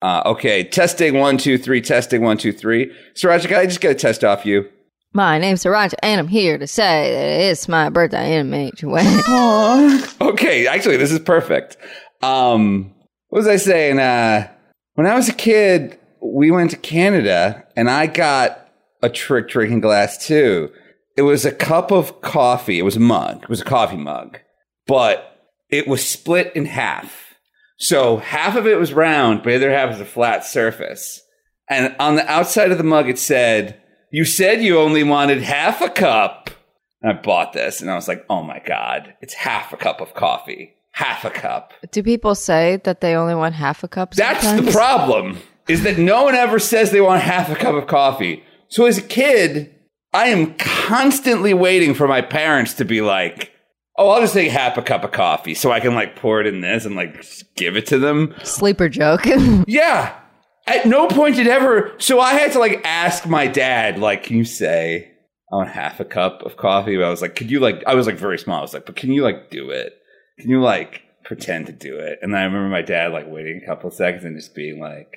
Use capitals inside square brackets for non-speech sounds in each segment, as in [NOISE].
Uh, okay, testing one, two, three, testing one, two, three. Sirancha, can I just get a test off you? My name's Sirancha, and I'm here to say that it's my birthday in a major way. Okay, actually, this is perfect. Um, what was I saying? Uh, when I was a kid, we went to Canada, and I got a trick drinking glass too. It was a cup of coffee. It was a mug. It was a coffee mug, but it was split in half. So half of it was round, but the other half was a flat surface. And on the outside of the mug, it said, "You said you only wanted half a cup." And I bought this, and I was like, "Oh my god, it's half a cup of coffee, half a cup." Do people say that they only want half a cup? That's the problem. Is that no one ever says they want half a cup of coffee. So as a kid, I am constantly waiting for my parents to be like, "Oh, I'll just take half a cup of coffee, so I can like pour it in this and like give it to them." Sleeper joke. [LAUGHS] Yeah. At no point did ever. So I had to like ask my dad, like, can you say I want half a cup of coffee? But I was like, could you like? I was like very small. I was like, but can you like do it? Can you like pretend to do it? And then I remember my dad like waiting a couple of seconds and just being like,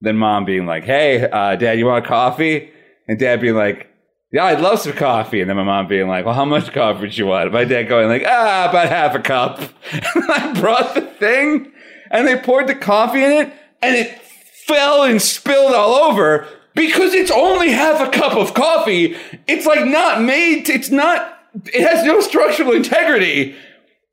then mom being like, hey, uh, dad, you want a coffee? And dad being like, yeah, I'd love some coffee. And then my mom being like, well, how much coffee do you want? My dad going like, ah, about half a cup. [LAUGHS] And I brought the thing and they poured the coffee in it and it fell and spilled all over because it's only half a cup of coffee. It's like not made, it's not, it has no structural integrity.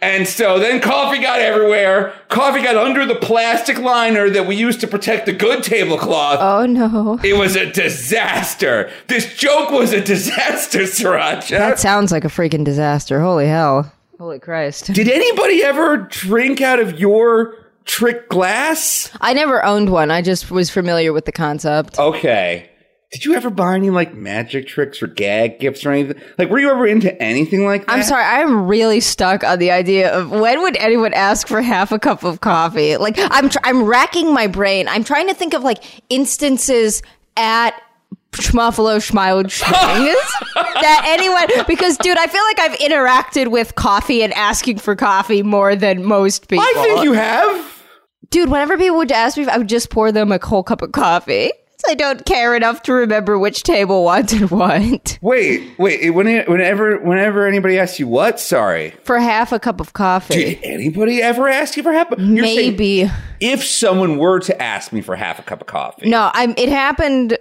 And so then coffee got everywhere. Coffee got under the plastic liner that we used to protect the good tablecloth. oh no. It was a disaster. This joke was a disaster, [LAUGHS] Sirancha. That sounds like a freaking disaster. Holy hell. Holy Christ. Did anybody ever drink out of your trick glass? I never owned one. I just was familiar with the concept. Okay. Did you ever buy any like magic tricks or gag gifts or anything? Like, were you ever into anything like that? I'm sorry, I'm really stuck on the idea of when would anyone ask for half a cup of coffee? Like, I'm tr- I'm racking my brain. I'm trying to think of like instances at Schmuffalo Schmild [LAUGHS] that anyone because dude, I feel like I've interacted with coffee and asking for coffee more than most people. I think you have. dude, whenever people would ask me, I would just pour them a whole cup of coffee. I don't care enough to remember which table wanted what. Wait, wait. it- When it, whenever, whenever anybody asks you what, sorry, For half a cup of coffee. did anybody ever ask you for half? Saying Maybe. if someone were to ask me for half a cup of coffee. No, I'm. It happened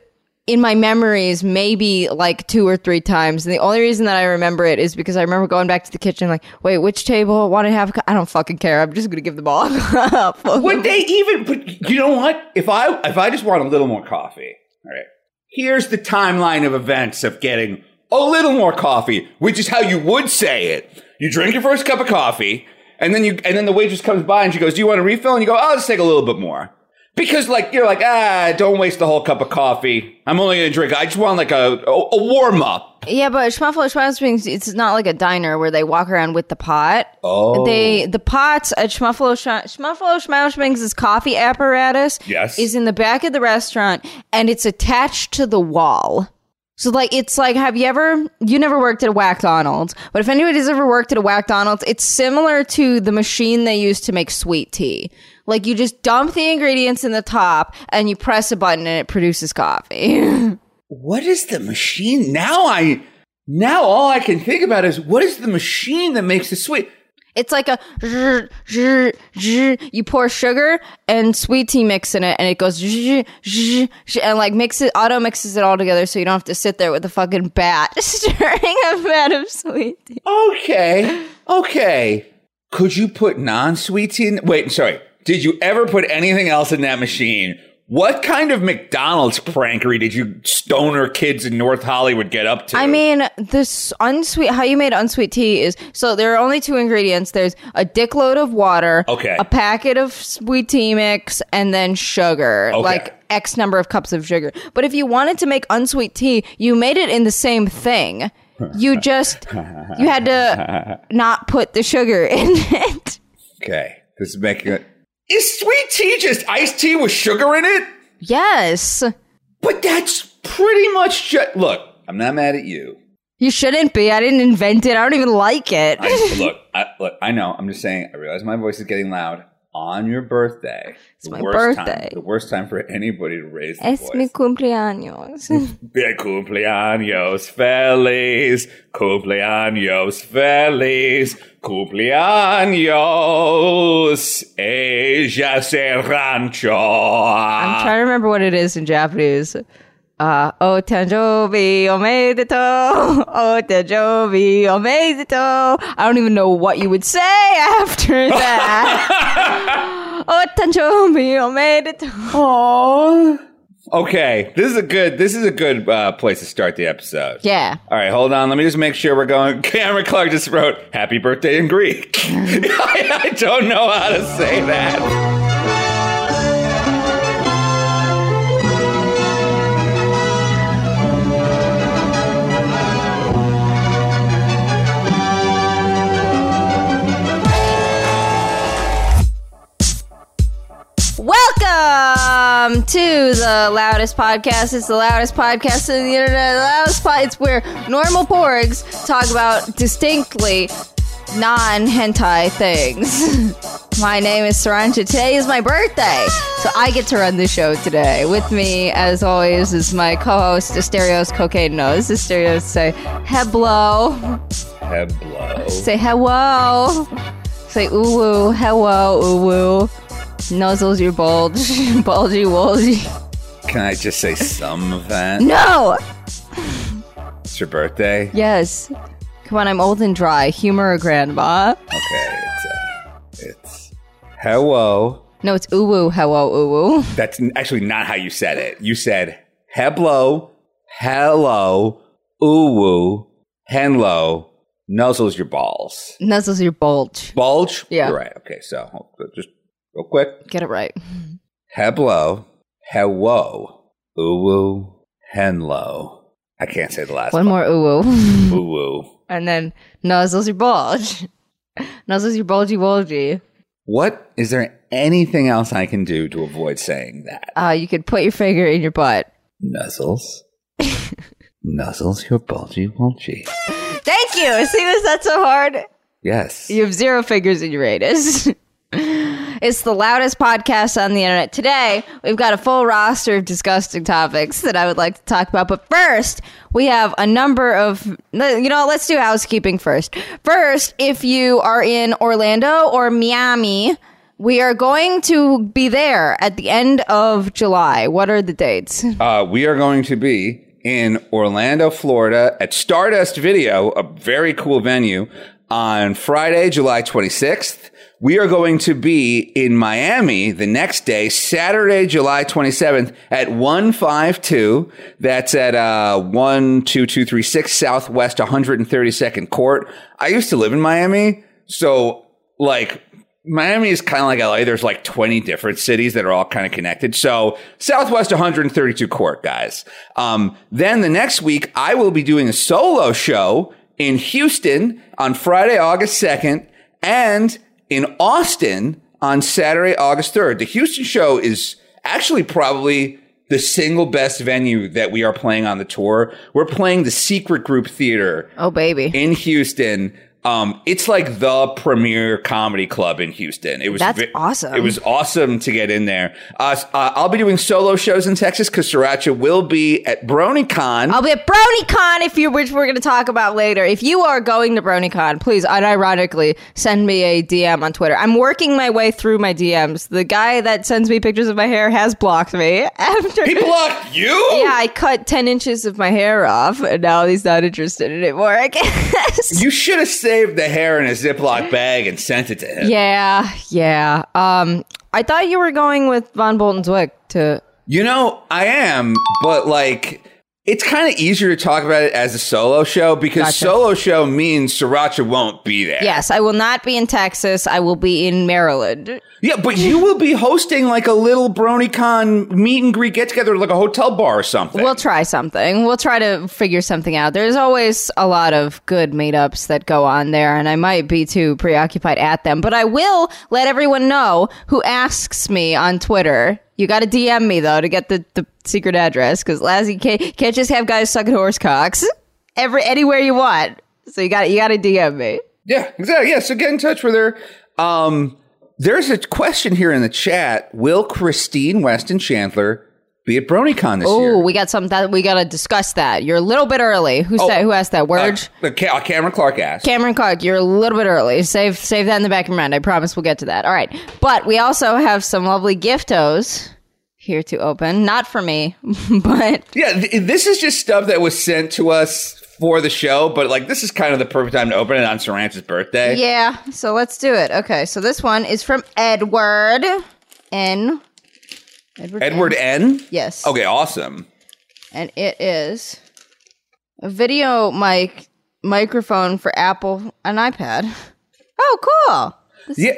in my memories, maybe like two or three times. And the only reason that I remember it is because I remember going back to the kitchen, like, wait, which table wanted to have? I don't fucking care. I'm just gonna give them all. [LAUGHS] Would they even? But you know what? If I if I just want a little more coffee, all right. Here's the timeline of events of getting a little more coffee, which is how you would say it. You drink your first cup of coffee, and then you and then the waitress comes by and she goes, "Do you want a refill?" And you go, oh, "I'll just take a little bit more." Because like you're like ah, don't waste the whole cup of coffee. I'm only gonna drink. I just want like a a, a warm up. yeah, but Schmuffalo Schmuffalo it's not like a diner where they walk around with the pot. Oh. They the pots at Schmuffalo Sch- Schmuffalo Schmuffalo coffee apparatus Yes. is in the back of the restaurant and it's attached to the wall. So like it's like have you ever you never worked at a McDonald's, but if anybody's ever worked at a McDonald's, it's similar to the machine they use to make sweet tea. Like you just dump the ingredients in the top and you press a button and it produces coffee. [LAUGHS] What is the machine? Now I now all I can think about is what is the machine that makes the sweet? It's like a zh, zh, zh. you pour sugar and sweet tea mix in it, and it goes zh, zh, zh, and like mix it, auto mixes it all together, so you don't have to sit there with a fucking bat [LAUGHS] stirring a vat of sweet tea. Okay. Okay. Could you put non-sweet tea in? Wait, sorry. Did you ever put anything else in that machine? What kind of McDonald's prankery did you stoner kids in North Hollywood get up to? I mean, this unsweet, how you made unsweet tea is so there are only two ingredients. There's a dickload of water, Okay. a packet of sweet tea mix, and then sugar, Okay. like X number of cups of sugar. But if you wanted to make unsweet tea, you made it in the same thing. You [LAUGHS] just, you had to not put the sugar in it. okay. This is making it. Is sweet tea just iced tea with sugar in it? Yes. But that's pretty much just. Look, I'm not mad at you. You shouldn't be. I didn't invent it. I don't even like it. I, [LAUGHS] look, I, look, I know. I'm just saying. I realize my voice is getting loud. On your birthday. It's my Time, birthday. the worst time for anybody to raise the Es voice. mi cumpleaños. [LAUGHS] Bien cumpleaños feliz, cumpleaños feliz, cumpleaños, ella se rancho. I'm trying to remember what it is in Japanese. Uh, o tenjobi omedeto, [LAUGHS] o tenjobi omedeto. I don't even know what you would say [LAUGHS] after that. [LAUGHS] o tenjobi omedeto. Aww. Okay, this is a good. This is a good uh, place to start the episode. Yeah. All right, hold on. Let me just make sure we're going. Cameron Clark just wrote "Happy Birthday" in Greek. I, I don't know how to say that. Welcome to the loudest podcast. It's the loudest podcast on the internet. The loudest pod. It's where normal porgs talk about distinctly non hentai things. [LAUGHS] my name is Sirancha. Today is my birthday, so I get to run the show today. With me, as always, is my co-host Asterios Cocaine Nose. Asterios, say hello. Heblo. Say hello. Say ooh woo. Hello, ooh woo. Nuzzles your bulge. Bulgy [LAUGHS] wolgy. Can I just say some of that? No! It's your birthday. Yes. Come on, I'm old and dry. Humor a grandma. Okay, it's uh, it's hello. No, it's woo. Hello, woo. That's actually not how you said it. You said heblo, hello, woo, henlo, nuzzles your balls. Nuzzles your bulge. Bulge? Yeah. You're right. Okay, so just real quick. Get it right. Heblo, hello, ooh woo, henlo. I can't say the last One more one. Ooh woo. and then nuzzles your bulge. nuzzles your bulgy wolgy. What is there anything else I can do to avoid saying that? Uh, you could put your finger in your butt. Nuzzles. [LAUGHS] Nuzzles your bulgy wulgy. Thank you. See, was that so hard? Yes. You have zero fingers in your anus. [LAUGHS] it's the loudest podcast on the internet. Today, we've got a full roster of disgusting topics that I would like to talk about. But first, we have a number of, you know, let's do housekeeping first. First, if you are in Orlando or Miami, we are going to be there at the end of July. What are the dates? Uh, we are going to be in Orlando, Florida at Stardust Video, a very cool venue, on Friday, July 26th. We are going to be in Miami the next day, Saturday, July 27th at 152. That's at uh, 12236 Southwest 132nd Court. I used to live in Miami, so like Miami is kind of like LA. There's like 20 different cities that are all kind of connected. So Southwest 132 Court, guys. Um, then the next week, I will be doing a solo show in Houston on Friday, August 2nd, and in Austin on Saturday, August 3rd. The Houston show is actually probably the single best venue that we are playing on the tour. We're playing the Secret Group Theater Oh, baby. in Houston. Um, it's like the premier comedy club in Houston. It was That's ve- awesome. It was awesome to get in there. Uh, uh, I'll be doing solo shows in Texas because Sirancha will be at BronyCon. I'll be at BronyCon if you which we're going to talk about later. If you are going to BronyCon, please unironically send me a DM on Twitter. I'm working my way through my DMs. The guy that sends me pictures of my hair has blocked me [LAUGHS] after. he blocked you. yeah, I cut ten inches of my hair off, and now he's not interested in it more. I guess. You should have saved the hair in a Ziploc bag and sent it to him. yeah, yeah. Um, I thought you were going with Von Bolton's Wick to. You know, I am, but like, it's kind of easier to talk about it as a solo show because Gotcha. solo show means Sirancha won't be there. Yes, I will not be in Texas. I will be in Maryland. Yeah, but you will be hosting like a little BronyCon meet and greet get together, like a hotel bar or something. We'll try something. We'll try to figure something out. There's always a lot of good meetups that go on there, and I might be too preoccupied at them. But I will let everyone know who asks me on Twitter. You got to DM me though to get the, the secret address because Lazzy can't, can't just have guys sucking horse cocks every anywhere you want. So you got you got to DM me. yeah, exactly. Yeah, so get in touch with her. Um, There's a question here in the chat. Will Christine Weston Chandler be at BronyCon this Oh, year? we got something that we got to discuss that. You're a little bit early. Who said? Who asked that? Uh, Word. uh, Ca- Cameron Clark asked. Cameron Clark, you're a little bit early. Save save that in the back of your mind. I promise we'll get to that. All right. But we also have some lovely giftos here to open. Not for me, [LAUGHS] but yeah, th- this is just stuff that was sent to us for the show, but like this is kind of the perfect time to open it on Sirancha's birthday. yeah. So let's do it. Okay. So this one is from Edward N. Edward. Edward N. N. Yes. Okay, awesome. And it is a video mic microphone for Apple and iPad. [LAUGHS] Oh, cool. Yeah,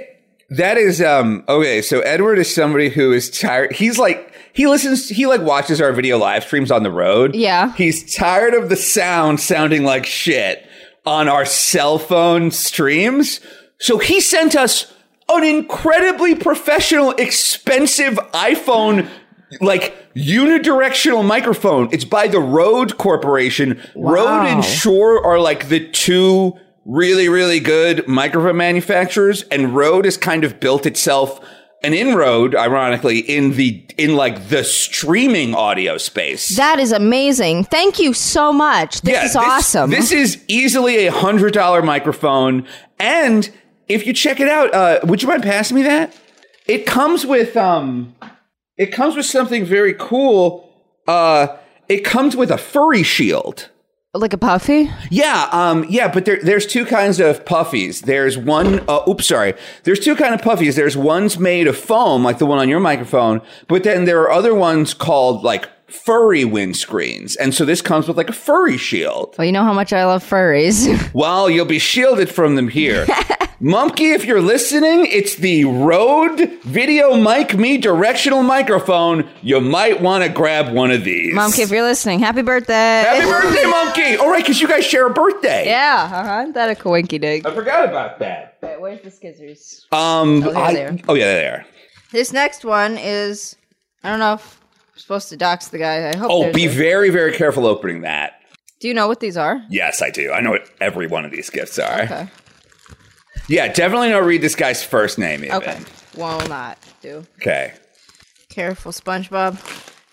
that is um okay. So Edward is somebody who is tired. He's like he listens. He like watches our video live streams on the road. Yeah. he's tired of the sound sounding like shit on our cell phone streams. So he sent us an incredibly professional, expensive iPhone. Like unidirectional microphone. It's by the Rode Corporation. Rode and Shure are like the two really, really good microphone manufacturers, and Rode has kind of built itself an inroad, ironically, in the in like the streaming audio space. That is amazing. Thank you so much. This is awesome. This is easily a hundred dollar microphone, and if you check it out, uh, would you mind passing me that? It comes with um, it comes with something very cool. Uh, it comes with a furry shield. Like a puffy. Yeah, um, yeah, but there, there's two kinds of puffies. There's one, uh, oops, sorry. There's two kind of puffies. There's ones made of foam, like the one on your microphone, but then there are other ones called like furry windscreens. And so this comes with like a furry shield. Well, you know how much I love furries. [LAUGHS] Well, you'll be shielded from them here. [LAUGHS] Mumkey, if you're listening, it's the Rode Video Mic Me directional microphone. You might want to grab one of these. Mom, if you're listening, happy birthday. Happy birthday, Mumkey! All right, because you guys share a birthday. Yeah, uh-huh. That a coinky dig. I forgot about that. Wait, where's the skizzers? Um, Oh, there I- they are. oh yeah, there. This next one is I don't know if I'm supposed to dox the guy. I hope. Oh, be a- very, very careful opening that. Do you know what these are? Yes, I do. I know what every one of these gifts are. Okay. Yeah, definitely don't read this guy's first name. Even. Okay. Will not do. Okay. Careful, SpongeBob.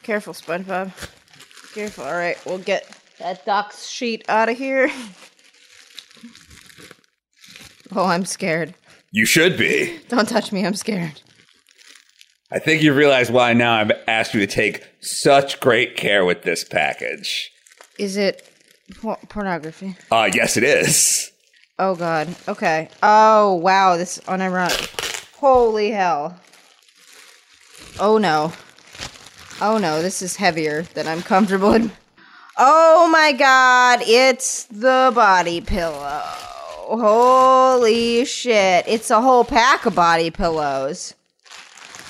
Careful, SpongeBob. Careful. All right, we'll get that dox sheet out of here. [LAUGHS] Oh, I'm scared. You should be. Don't touch me. I'm scared. I think you realize why now I've asked you to take such great care with this package. Is it por- pornography? Uh, yes, it is. Oh God. Okay. Oh wow. This unironic. Holy hell. Oh no. Oh no. This is heavier than I'm comfortable in. Oh my God. It's the body pillow. Holy shit. It's a whole pack of body pillows.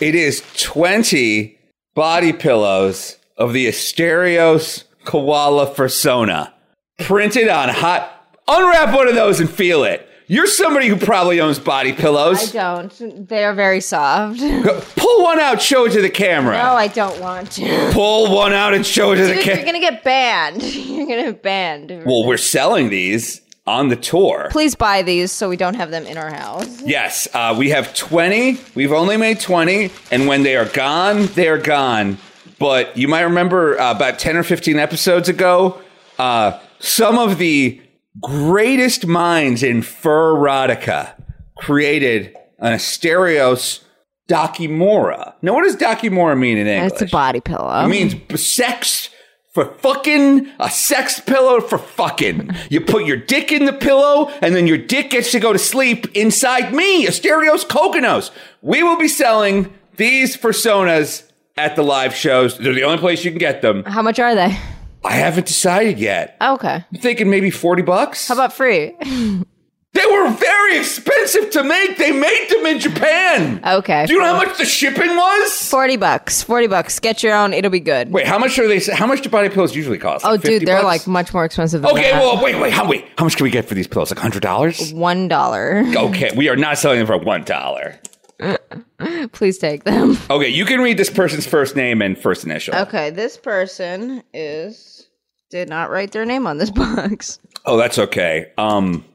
It is 20 body pillows of the Asterios Koala Persona printed on hot. Unwrap one of those and feel it. You're somebody who probably owns body pillows. I don't. They're very soft. Go- Pull one out, show it to the camera. No, I don't want to. Pull one out and show it to the Dude, you're camera. gonna get banned. [LAUGHS] You're gonna get banned. Well, we're selling these on the tour. Please buy these so we don't have them in our house. Yes, uh, we have 20. We've only made 20, and when they are gone, they are gone. But you might remember uh, about 10 or 15 episodes ago, uh, some of the greatest minds in fur erotica created an Asterios Dakimora. Now, what does Dakimora mean in English? It's a body pillow. It means sex for fucking, a sex pillow for fucking. You put your dick in the pillow, and then your dick gets to go to sleep inside me, Asterios Kokkinos. We will be selling these personas at the live shows. They're the only place you can get them. How much are they? I haven't decided yet. Oh, okay. I'm thinking maybe 40 bucks. How about free? [LAUGHS] they were very expensive to make. They made them in Japan. Okay. Do you know how much the shipping was? 40 bucks. 40 bucks. Get your own. It'll be good. Wait, how much are they? How much do body pillows usually cost? oh, Like 50 dude, they're bucks? like much more expensive than Okay, that. well, wait, wait, how wait? How much can we get for these pillows? Like hundred dollars? One dollar. [LAUGHS] Okay, we are not selling them for one dollar. [LAUGHS] Please take them. Okay, you can read this person's first name and first initial. Okay, this person is did not write their name on this [LAUGHS] box. Oh, that's okay. Um,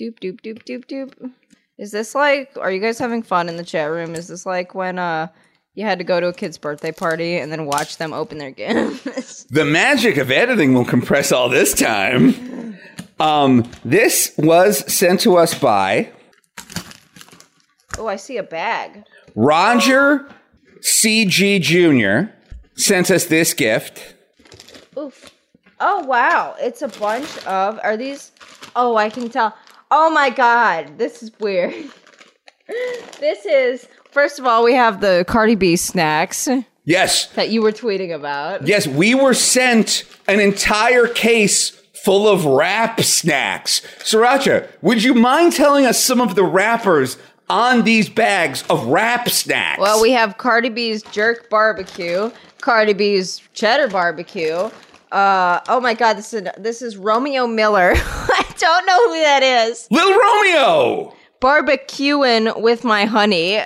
Doop doop doop doop doop. Is this like? Are you guys having fun in the chat room? Is this like when uh you had to go to a kid's birthday party and then watch them open their [LAUGHS] gifts? The magic of editing will compress all this time. Um, this was sent to us by oh, I see a bag. Roger CG Jr. Sent us this gift. Oh wow, it's a bunch of. Are these? Oh, I can tell. Oh my god, this is weird. [LAUGHS] this is. First of all, we have the Cardi B snacks Yes, that you were tweeting about. yes, we were sent an entire case full of Rap Snacks. Sirancha, would you mind telling us some of the wrappers on these bags of Rap Snacks? Well, we have Cardi B's jerk barbecue, Cardi B's cheddar barbecue. Uh, oh my god, this is this is Romeo Miller. [LAUGHS] I don't know who that is. Lil Romeo. Barbecuing with my honey.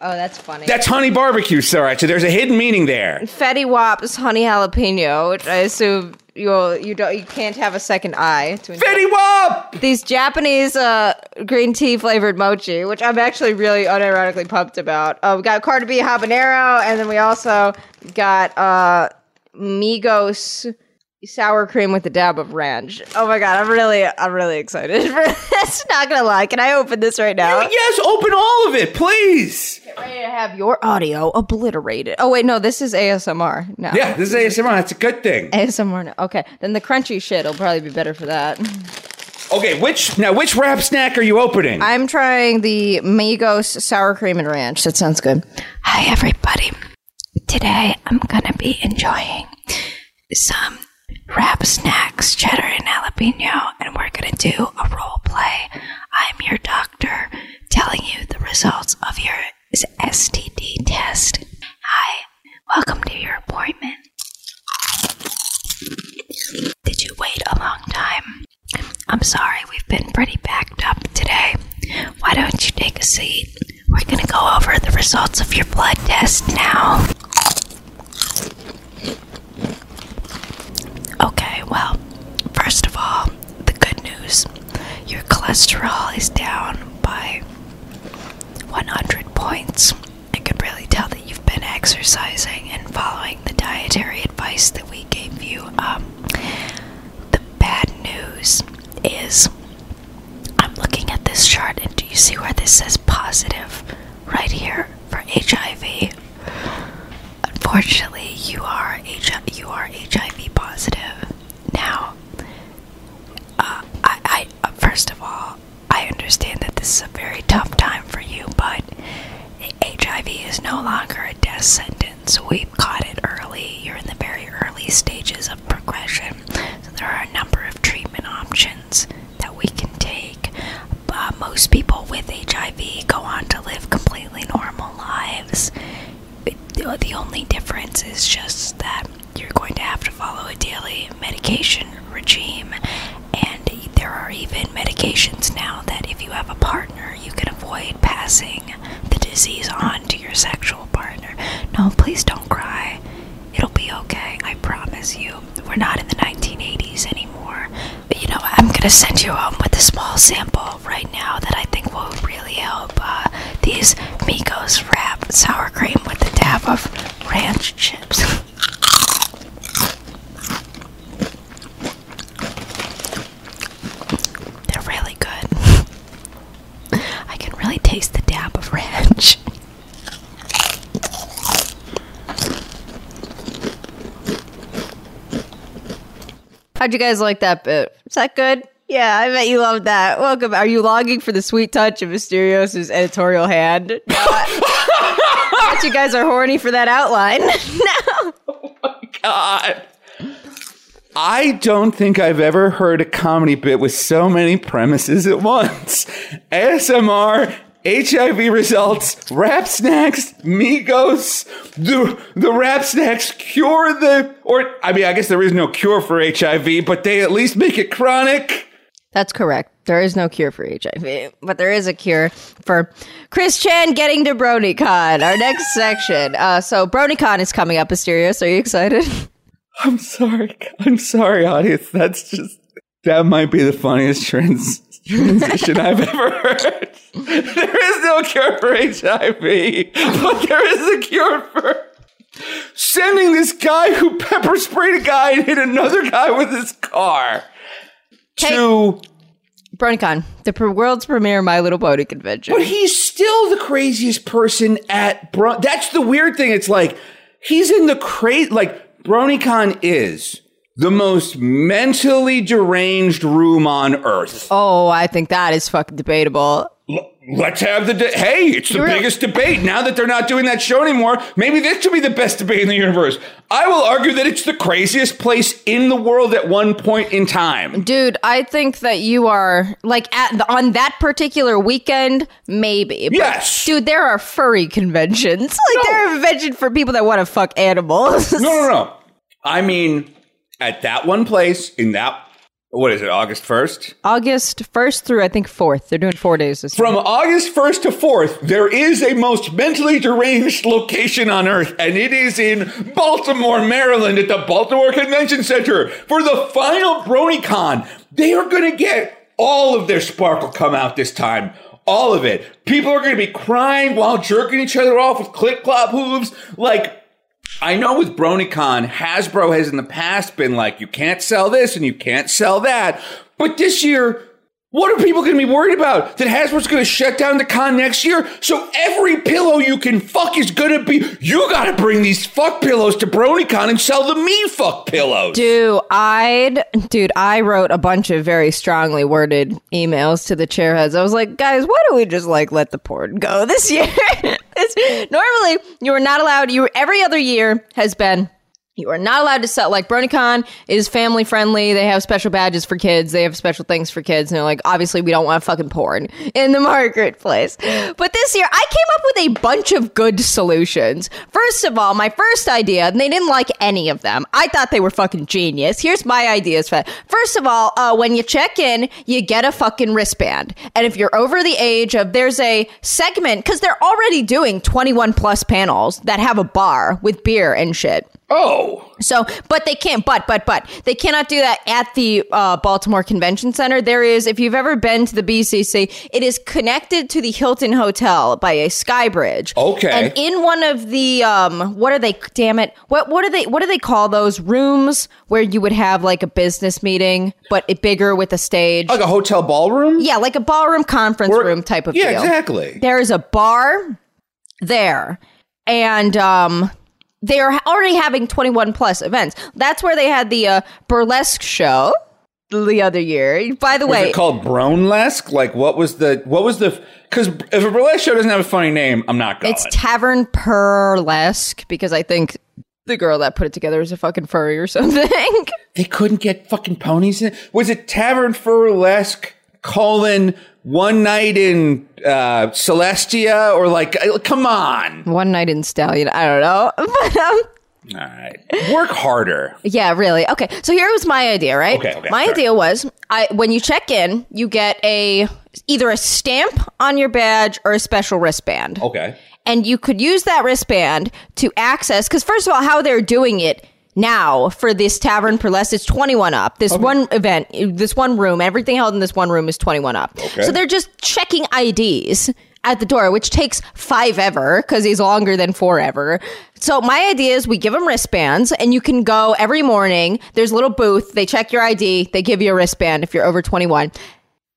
Oh, that's funny. That's honey barbecue, Sirancha. There's a hidden meaning there. Fetty Wap's honey jalapeno, which I assume you'll you don't you can't have a second eye to enjoy. Fetty Wap. These Japanese uh, green tea flavored mochi, which I'm actually really unironically pumped about. Uh, we got Cardi B habanero, and then we also got uh, Migos sour cream with a dab of ranch. Oh my god, I'm really I'm really excited [LAUGHS] for this. Not gonna lie, can I open this right now? Yes, open all of it, please. Get ready to have your audio obliterated. Oh wait, no, this is ASMR. No. Yeah, this is ASMR. That's a good thing. ASMR. No. Okay, then the crunchy shit will probably be better for that. Okay, which now which Rap Snack are you opening? I'm trying the Migos sour cream and ranch. That sounds good. Hi, everybody. Today I'm gonna be enjoying some Rap Snacks, cheddar and jalapeno, and we're gonna do a role play. I'm your doctor telling you the results of your STD test. Hi, welcome to your appointment. Did you wait a long time? I'm sorry, we've been pretty backed up today. Why don't you take a seat? We're gonna go over the results of your blood test now. Okay, well, first of all, the good news your cholesterol is down by 100 points. I could really tell that you've been exercising and following the dietary advice that we gave you. Um, the bad news is I'm looking at this chart, and do you see where this says positive right here for HIV? Unfortunately, you are H- you are HIV positive. Now, uh, I, I first of all, I understand that this is a very tough time for you, but HIV is no longer a death sentence. We've caught it early. You're in the very early stages of progression. So there are a number of treatment options that we can take. Uh, most people with HIV go on to live completely normal lives. The only difference is just that you're going to have to follow a daily medication regime, and there are even medications now that if you have a partner, you can avoid passing the disease on to your sexual partner. No, please don't cry. It'll be okay. I promise you. We're not in the 1980s anymore. But you know, I'm gonna send you home with a small sample right now that I think will really help. Uh, these Migos Rap sour cream with a dab of ranch chips. [LAUGHS] They're really good. [LAUGHS] I can really taste the dab of ranch. [LAUGHS] How'd you guys like that bit? Is that good? Yeah, I bet you loved that. Welcome. Are you longing for the sweet touch of Mysterios' editorial hand? No, I, I bet you guys are horny for that outline. no. Oh my god. I don't think I've ever heard a comedy bit with so many premises at once. ASMR, HIV results, rap snacks, Migos, the the rap snacks cure the or I mean I guess there is no cure for HIV, but they at least make it chronic. That's correct. There is no cure for HIV, but there is a cure for Chris Chan getting to BronyCon, our next [LAUGHS] section. Uh, so BronyCon is coming up, Mysterious. Are you excited? [LAUGHS] I'm sorry. I'm sorry, audience. That's just that might be the funniest trans transition I've ever heard. There is no cure for HIV, but there is a cure for sending this guy who pepper sprayed a guy and hit another guy with his car to. BronyCon, the pr- world's premiere My Little Pony convention. But he's still the craziest person at Bro. That's the weird thing. It's like he's in the crazy. Like BronyCon is the most mentally deranged room on earth. Oh, I think that is fucking debatable. Let's have the de- hey! It's the You're- biggest debate now that they're not doing that show anymore. Maybe this should be the best debate in the universe. I will argue that it's the craziest place in the world at one point in time. Dude, I think that you are like at the, on that particular weekend, maybe. But, Yes. dude, there are furry conventions. [LAUGHS] Like No. there are conventions for people that want to fuck animals. No, no, no. [LAUGHS] I mean, at that one place in that what is it? August first. August first through I think fourth. They're doing four days this time. From August 1st to 4th, there is a most mentally deranged location on earth, and it is in Baltimore, Maryland, at the Baltimore Convention Center for the final BronyCon. They are going to get all of their sparkle come out this time. All of it. People are going to be crying while jerking each other off with clip clop hooves. Like, I know with BronyCon, Hasbro has in the past been like, you can't sell this and you can't sell that. But this year, what are people going to be worried about? That Hasbro's going to shut down the con next year? So every pillow you can fuck is going to be, you got to bring these fuck pillows to BronyCon and sell the me fuck pillows. Dude, I'd, dude, I wrote a bunch of very strongly worded emails to the chairheads. I was like, guys, why don't we just like let the porn go [LAUGHS] this year? [LAUGHS] Normally, you are not allowed. You every other year has been. You are not allowed to sell. Like BronyCon is family friendly. They have special badges for kids. They have special things for kids. And they're like, obviously, we don't want fucking porn in the [LAUGHS] marketplace. But this year, I came up with a bunch of good solutions. First of all, my first idea, and they didn't like any of them. I thought they were fucking genius. Here's my ideas for. First of all, uh, when you check in, you get a fucking wristband. And if you're over the age of, there's a segment, because they're already doing 21 plus panels that have a bar with beer and shit. Oh, So, but they can't, but, but, but, they cannot do that at the uh, Baltimore Convention Center. There is, if you've ever been to the BCC, it is connected to the Hilton Hotel by a sky bridge. Okay. And in one of the, um, what are they, damn it, what, what are they, what do they call those rooms where you would have like a business meeting, but it bigger with a stage? like a hotel ballroom? Yeah, like a ballroom conference Or- room type of thing. Yeah, deal exactly. there is a bar there and um they are already having 21 plus events that's where they had the uh, burlesque show the other year by the Was way it called Bronelesque? Like, what was the, what was the, because if a burlesque show doesn't have a funny name, I'm not going. it's tavern burlesque because i think the girl that put it together is a fucking furry or something [LAUGHS] they couldn't get fucking ponies in. It. Was it Tavern Burlesque colon one night in uh, Celestia or like? uh, Come on! one night in stallion i don't know [LAUGHS] but um All right, work harder. Yeah, really. Okay, so here was my idea, right? Okay, okay, My idea was, I when you check in, you get a either a stamp on your badge or a special wristband, Okay. and you could use that wristband to access. Because first of all, how they're doing it now for this tavern burlesque, it's twenty one up. This one event, this one room, everything held in this one room is twenty one up. So they're just checking IDs at the door, which takes five ever because he's longer than forever. So my idea is we give them wristbands and you can go every morning. There's a little booth. They check your ID. They give you a wristband if you're over 21.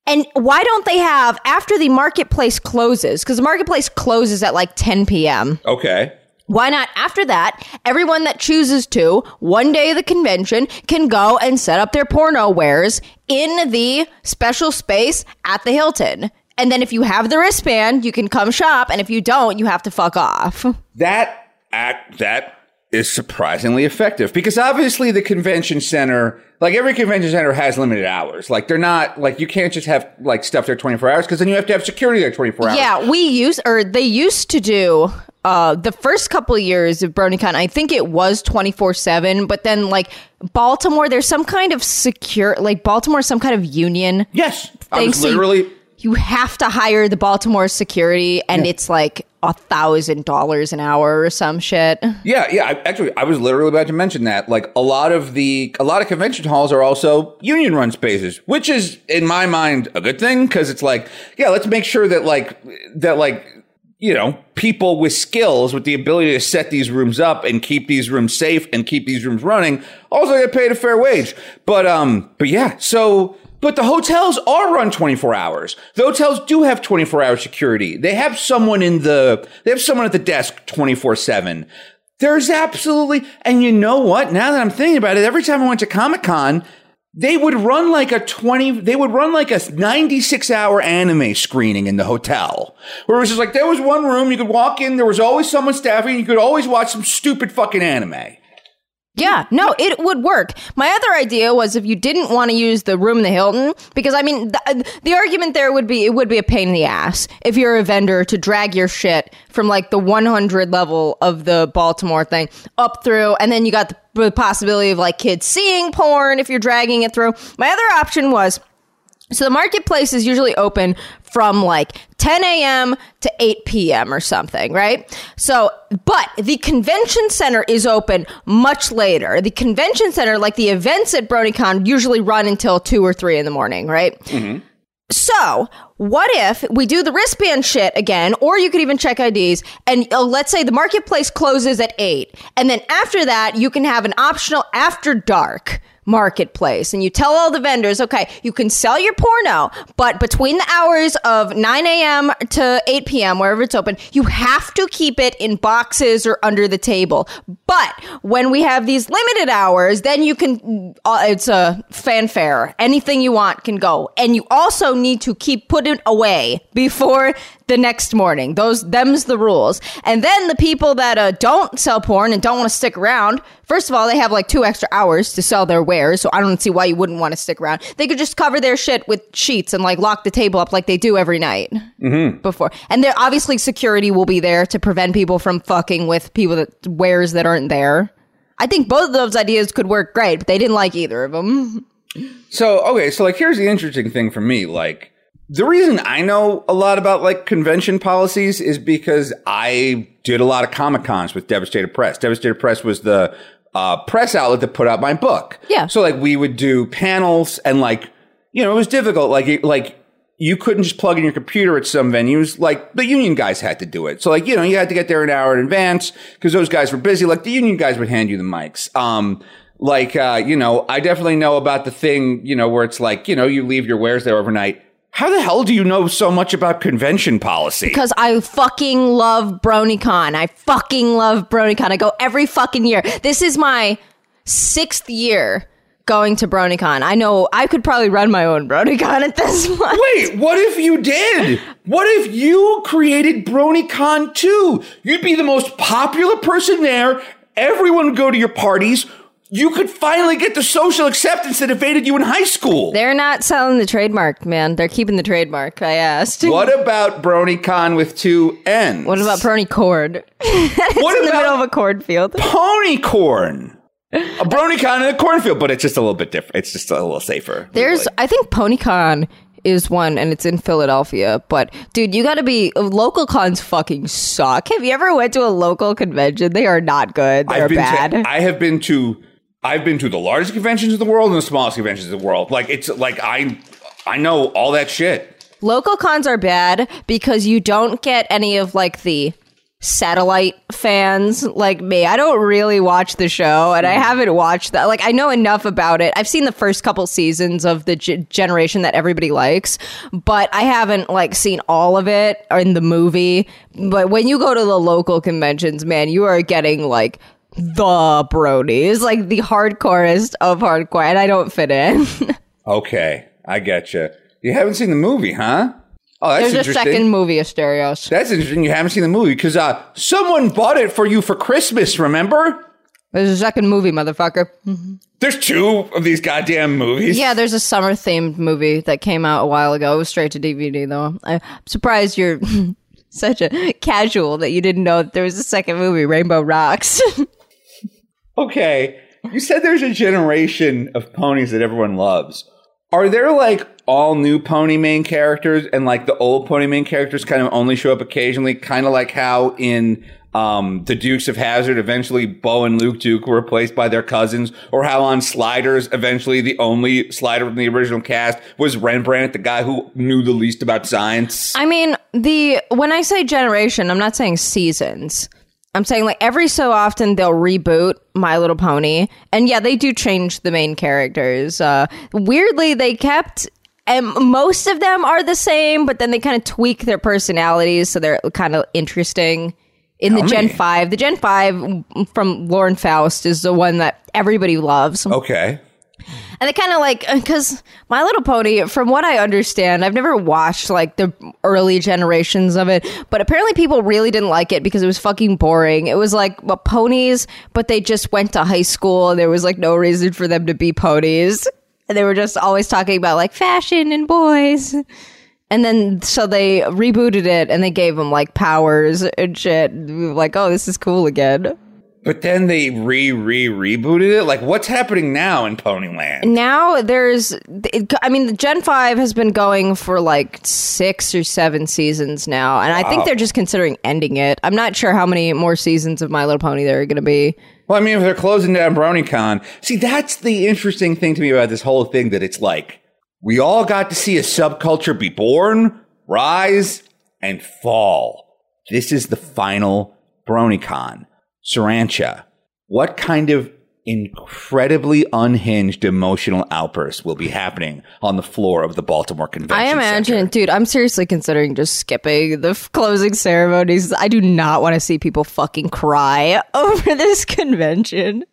And why don't they have after the marketplace closes? Because the marketplace closes at like 10 p.m. Okay. Why not after that, everyone that chooses to, one day the convention, can go and set up their porno wares in the special space at the Hilton. And then if you have the wristband, you can come shop. And if you don't, you have to fuck off. That act that is surprisingly effective because obviously the convention center, like every convention center, has limited hours. Like they're not like you can't just have like stuff there twenty four hours because then you have to have security there twenty four hours. Yeah, we use or they used to do uh the first couple of years of BronyCon, I think it was 24/7, but then like Baltimore there's some kind of secure like Baltimore some kind of union. Yes. I Thanks was to- literally. You have to hire the Baltimore security and Yeah. it's like a thousand dollars an hour or some shit. Yeah, yeah. I, actually, I was literally about to mention that. Like a lot of the a lot of convention halls are also union run spaces, which is in my mind a good thing because it's like, yeah, let's make sure that like that like you know people with skills with the ability to set these rooms up and keep these rooms safe and keep these rooms running also get paid a fair wage. But um, but yeah, so. But the hotels are run 24 hours. The hotels do have 24 hour security. They have someone in the, they have someone at the desk 24 7. There's absolutely, and you know what? Now that I'm thinking about it, every time I went to Comic Con, they would run like a 20, they would run like a 96 hour anime screening in the hotel. Where it was just like, there was one room, you could walk in, there was always someone staffing, you could always watch some stupid fucking anime. Yeah, no, it would work. My other idea was if you didn't want to use the room in the Hilton, because I mean, the, the, argument there would be it would be a pain in the ass if you're a vendor to drag your shit from like the 100 level of the Baltimore thing up through, and then you got the, the possibility of like kids seeing porn if you're dragging it through. My other option was so the marketplace is usually open from like 10 a.m. to 8 p.m. or something, right? So, but the convention center is open much later. The convention center, like the events at BronyCon, usually run until 2 or 3 in the morning, right? Mm-hmm. So, what if we do the wristband shit again, or you could even check IDs, and uh, let's say the marketplace closes at 8, and then after that, you can have an optional after dark marketplace and you tell all the vendors, okay, you can sell your porno, but between the hours of 9 a.m. to 8 p.m., wherever it's open, you have to keep it in boxes or under the table. But when we have these limited hours, then you can, uh, it's a fanfare. Anything you want can go. And you also need to keep put it away before the next morning. Those them's the rules. And then the people that uh, don't sell porn and don't want to stick around, first of all, they have like two extra hours to sell their wares, so I don't see why you wouldn't want to stick around. They could just cover their shit with sheets and like lock the table up like they do every night mm-hmm. before. And there obviously security will be there to prevent people from fucking with people that wares that aren't there. I think both of those ideas could work great, but they didn't like either of them. So, okay, so like here's the interesting thing for me, like the reason I know a lot about like convention policies is because I did a lot of Comic Cons with Devastated Press. Devastated Press was the uh, press outlet that put out my book. Yeah. So like we would do panels and like, you know, it was difficult. Like, like you couldn't just plug in your computer at some venues. Like the union guys had to do it. So like, you know, you had to get there an hour in advance because those guys were busy. Like the union guys would hand you the mics. Um, like, uh, you know, I definitely know about the thing, you know, where it's like, you know, you leave your wares there overnight how the hell do you know so much about convention policy? Because I fucking love BronyCon. I fucking love BronyCon. I go every fucking year. This is my sixth year going to BronyCon. I know I could probably run my own BronyCon at this [LAUGHS] point. Wait, what if you did? What if you created BronyCon too? You'd be the most popular person there. Everyone would go to your parties you could finally get the social acceptance that evaded you in high school. They're not selling the trademark, man. They're keeping the trademark. I asked. What about BronyCon with two N's? What about Bronycord? [LAUGHS] what in the middle of a cornfield? Ponycorn. A BronyCon in a cornfield, but it's just a little bit different. It's just a little safer. There's, really. I think PonyCon is one and it's in Philadelphia. But dude, you gotta be local cons fucking suck. Have you ever went to a local convention? They are not good. They're bad. To, I have been to I've been to the largest conventions in the world and the smallest conventions in the world. Like it's like I I know all that shit. Local cons are bad because you don't get any of like the satellite fans like me. I don't really watch the show and I mm-hmm. haven't watched that. Like I know enough about it. I've seen the first couple seasons of the g- generation that everybody likes, but I haven't like seen all of it or in the movie. But when you go to the local conventions, man, you are getting like the bronies, like the hardcorest of hardcore, and I don't fit in. [LAUGHS] okay, I get you. You haven't seen the movie, huh? Oh, that's There's a second movie, Asterios. That's interesting. You haven't seen the movie because uh, someone bought it for you for Christmas. Remember? There's a second movie, motherfucker. Mm-hmm. There's two of these goddamn movies. Yeah, there's a summer themed movie that came out a while ago. It was straight to DVD though. I'm surprised you're [LAUGHS] such a casual that you didn't know that there was a second movie, Rainbow Rocks. [LAUGHS] okay, you said there's a generation of ponies that everyone loves. Are there like all new pony main characters and like the old pony main characters kind of only show up occasionally, kind of like how in um, the Dukes of Hazzard eventually Bo and Luke Duke were replaced by their cousins, or how on Sliders eventually the only Slider from the original cast was Rembrandt, the guy who knew the least about science. I mean, the when I say generation, I'm not saying seasons. I'm saying like every so often they'll reboot My Little Pony, and yeah, they do change the main characters. Uh, weirdly, they kept. And most of them are the same, but then they kind of tweak their personalities so they're kind of interesting. In the Gen me. 5, the Gen 5 from Lauren Faust is the one that everybody loves. Okay. And they kind of like uh, because My Little Pony, from what I understand, I've never watched like the early generations of it, but apparently people really didn't like it because it was fucking boring. It was like well, ponies, but they just went to high school. and There was like no reason for them to be ponies, and they were just always talking about like fashion and boys. And then so they rebooted it and they gave them like powers and shit. Like, oh, this is cool again. But then they re re rebooted it. Like, what's happening now in Ponyland? now there's it- i mean the gen 5 has been going for like six or seven seasons now and i think Wow. they're just considering ending it i'm not sure how many more seasons of my little pony there are going to be Well, I mean, if they're closing down BronyCon, see, that's the interesting thing to me about this whole thing that it's like we all got to see a subculture be born, rise, and fall. This is the final BronyCon. Sirancha, what kind of incredibly unhinged emotional outburst will be happening on the floor of the Baltimore Convention i imagine Center? dude i'm seriously considering just skipping the f- closing ceremonies. I do not want to see people fucking cry [LAUGHS] over this convention.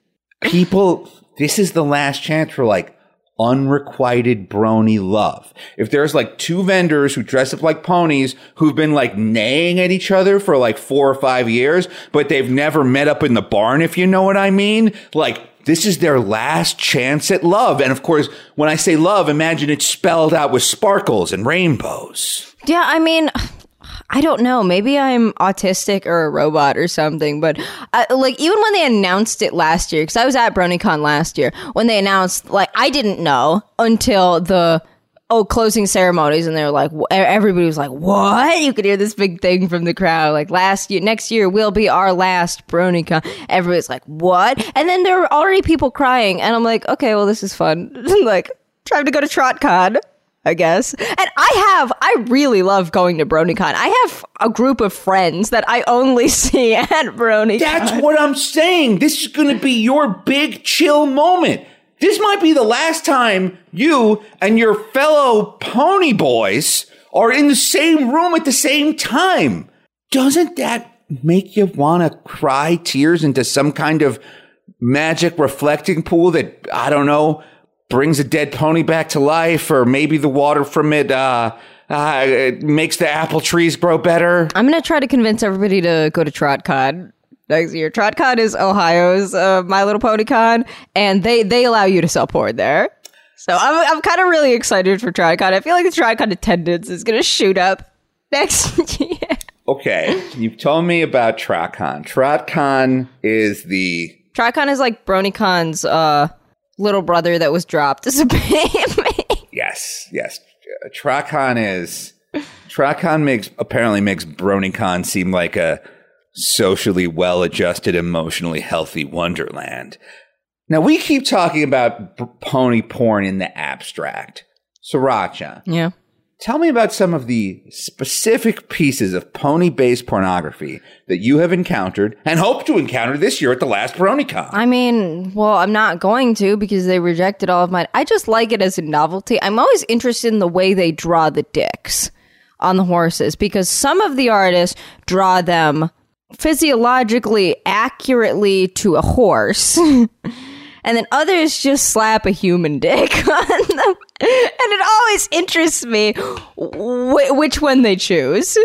People this is the last chance for like unrequited brony love. If there's like two vendors who dress up like ponies who've been like neighing at each other for like four or five years but they've never met up in the barn if you know what i mean like this is their last chance at love. And of course when i say love imagine it's spelled out with sparkles and rainbows. Yeah, I mean, I don't know. Maybe I'm autistic or a robot or something. But uh, like, even when they announced it last year, because I was at BronyCon last year, when they announced, like, I didn't know until the oh closing ceremonies, and they were like, everybody was like, "What?" You could hear this big thing from the crowd, like, "Last year, next year will be our last BronyCon." Everybody's like, "What?" And then there were already people crying, and I'm like, "Okay, well, this is fun." [LAUGHS] like, trying to go to TrotCon. I guess. And I have, I really love going to BronyCon. I have a group of friends that I only [LAUGHS] see at BronyCon. That's what I'm saying. This is going to be your big chill moment. This might be the last time you and your fellow pony boys are in the same room at the same time. Doesn't that make you want to cry tears into some kind of magic reflecting pool that, I don't know, brings a dead pony back to life, or maybe the water from it, uh, uh, it makes the apple trees grow better? I'm going to try to convince everybody to go to TrotCon next year. TrotCon is Ohio's uh, My Little Pony Con, and they, they allow you to sell porn there. So I'm, I'm kind of really excited for TrotCon. I feel like the TrotCon attendance is going to shoot up [LAUGHS] next year. Okay, you've told me about TrotCon. TrotCon is the TrotCon is like BronyCon's uh, little brother that was dropped as a baby. yes, yes. Uh, is TrotCon makes apparently makes BronyCon seem like a socially well-adjusted, emotionally healthy wonderland. Now we keep talking about b- pony porn in the abstract. Sirancha, yeah. Tell me about some of the specific pieces of pony-based pornography that you have encountered and hope to encounter this year at the last BronyCon. I mean, well, I'm not going to because they rejected all of mine. I just like it as a novelty. I'm always interested in the way they draw the dicks on the horses because some of the artists draw them physiologically accurately to a horse. [LAUGHS] And then others just slap a human dick [LAUGHS] on them. And it always interests me wh- which one they choose.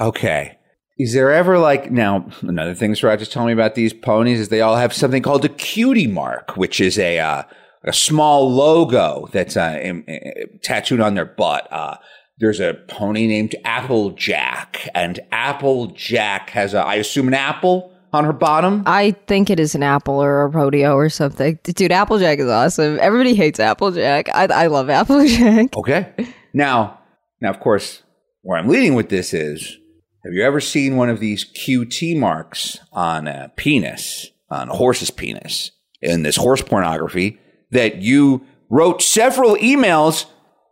Okay. Is there ever like now another thing Sirancha just told me about these ponies is they all have something called a cutie mark, which is a uh, a small logo that's uh, im- uh, tattooed on their butt. Uh, there's a pony named Applejack, and Applejack has a I assume an apple on her bottom? I think it is an apple or a rodeo or something. Dude, Applejack is awesome. Everybody hates Applejack. I, I love Applejack. [LAUGHS] Okay. Now, now, of course, where I'm leading with this is: Have you ever seen one of these cutie marks on a penis, on a horse's penis, in this horse pornography that you wrote several emails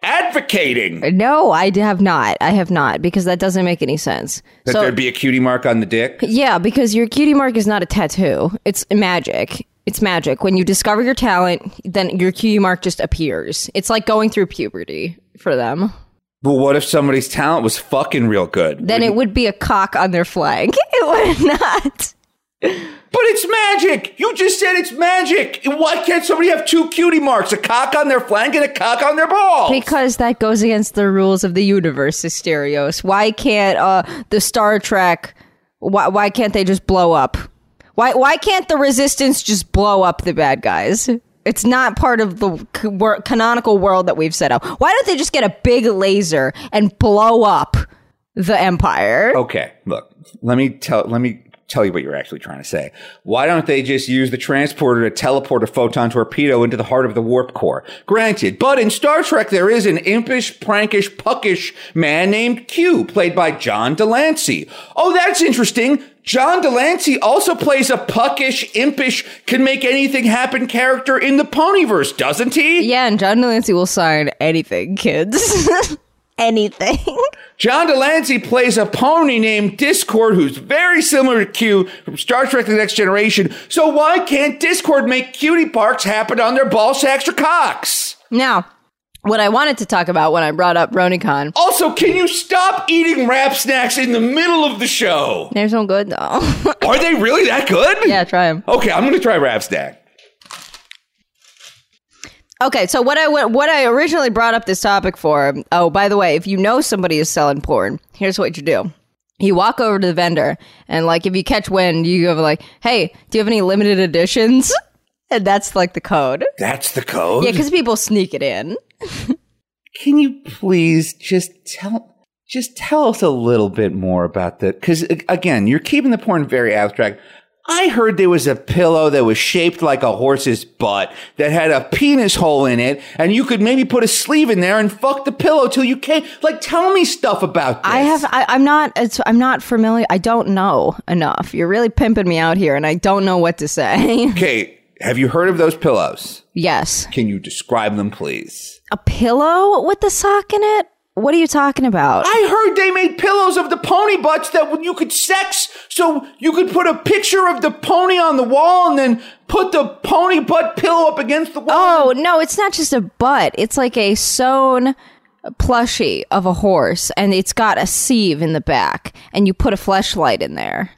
advocating No, I have not. I have not because that doesn't make any sense. that so, there'd be a cutie mark on the dick? yeah, because your cutie mark is not a tattoo. It's magic. It's magic. When you discover your talent, then your cutie mark just appears. It's like going through puberty for them. But what if somebody's talent was fucking real good? Then it would be a cock on their flank. [LAUGHS] It would not. But it's magic. You just said it's magic. Why can't somebody have two cutie marks? A cock on their flank and a cock on their ball. Because that goes against the rules of the universe, Asterios. Why can't uh, the Star Trek? Why, why can't they just blow up? Why why can't the Resistance just blow up the bad guys? It's not part of the c- canonical world that we've set up. Why don't they just get a big laser and blow up the Empire? Okay, look. Let me tell. Let me tell you what you're actually trying to say. Why don't they just use the transporter to teleport a photon torpedo into the heart of the warp core? Granted, but in Star Trek there is an impish, prankish, puckish man named Q, played by John de Lancie. Oh, that's interesting. John de Lancie also plays a puckish, impish, can make anything happen character in the Ponyverse, doesn't he? Yeah, and John de Lancie will sign anything, kids. [LAUGHS] anything. [LAUGHS] John de Lancie plays a pony named Discord who's very similar to Q from Star Trek The Next Generation. So why can't Discord make cutie marks happen on their ball sacks or cocks? Now, what I wanted to talk about when I brought up BronyCon. Also, can you stop eating Rap Snacks in the middle of the show? they're so good though. [LAUGHS] Are they really that good? yeah, try them. Okay, I'm gonna try Rap Snack. Okay, so what I what I originally brought up this topic for. Oh, by the way, if you know somebody is selling porn, here's what you do. You walk over to the vendor, and like if you catch wind, you go like, "Hey, do you have any limited editions?" And that's like the code. That's the code. Yeah, because people sneak it in. [LAUGHS] Can you please just tell just tell us a little bit more about that? Because again, you're keeping the porn very abstract. I heard there was a pillow that was shaped like a horse's butt that had a penis hole in it, and you could maybe put a sleeve in there and fuck the pillow till you came. Like, tell me stuff about this. I have. I, I'm not. It's, I'm not familiar. I don't know enough. You're really pimping me out here, and I don't know what to say. [LAUGHS] Okay, have you heard of those pillows? yes, Can you describe them, please? a pillow with the sock in it. What are you talking about? I heard they made pillows of the pony butts that you could sex, so you could put a picture of the pony on the wall and then put the pony butt pillow up against the wall. Oh no, it's not just a butt. It's like a sewn plushie of a horse, and it's got a sieve in the back, and you put a fleshlight in there.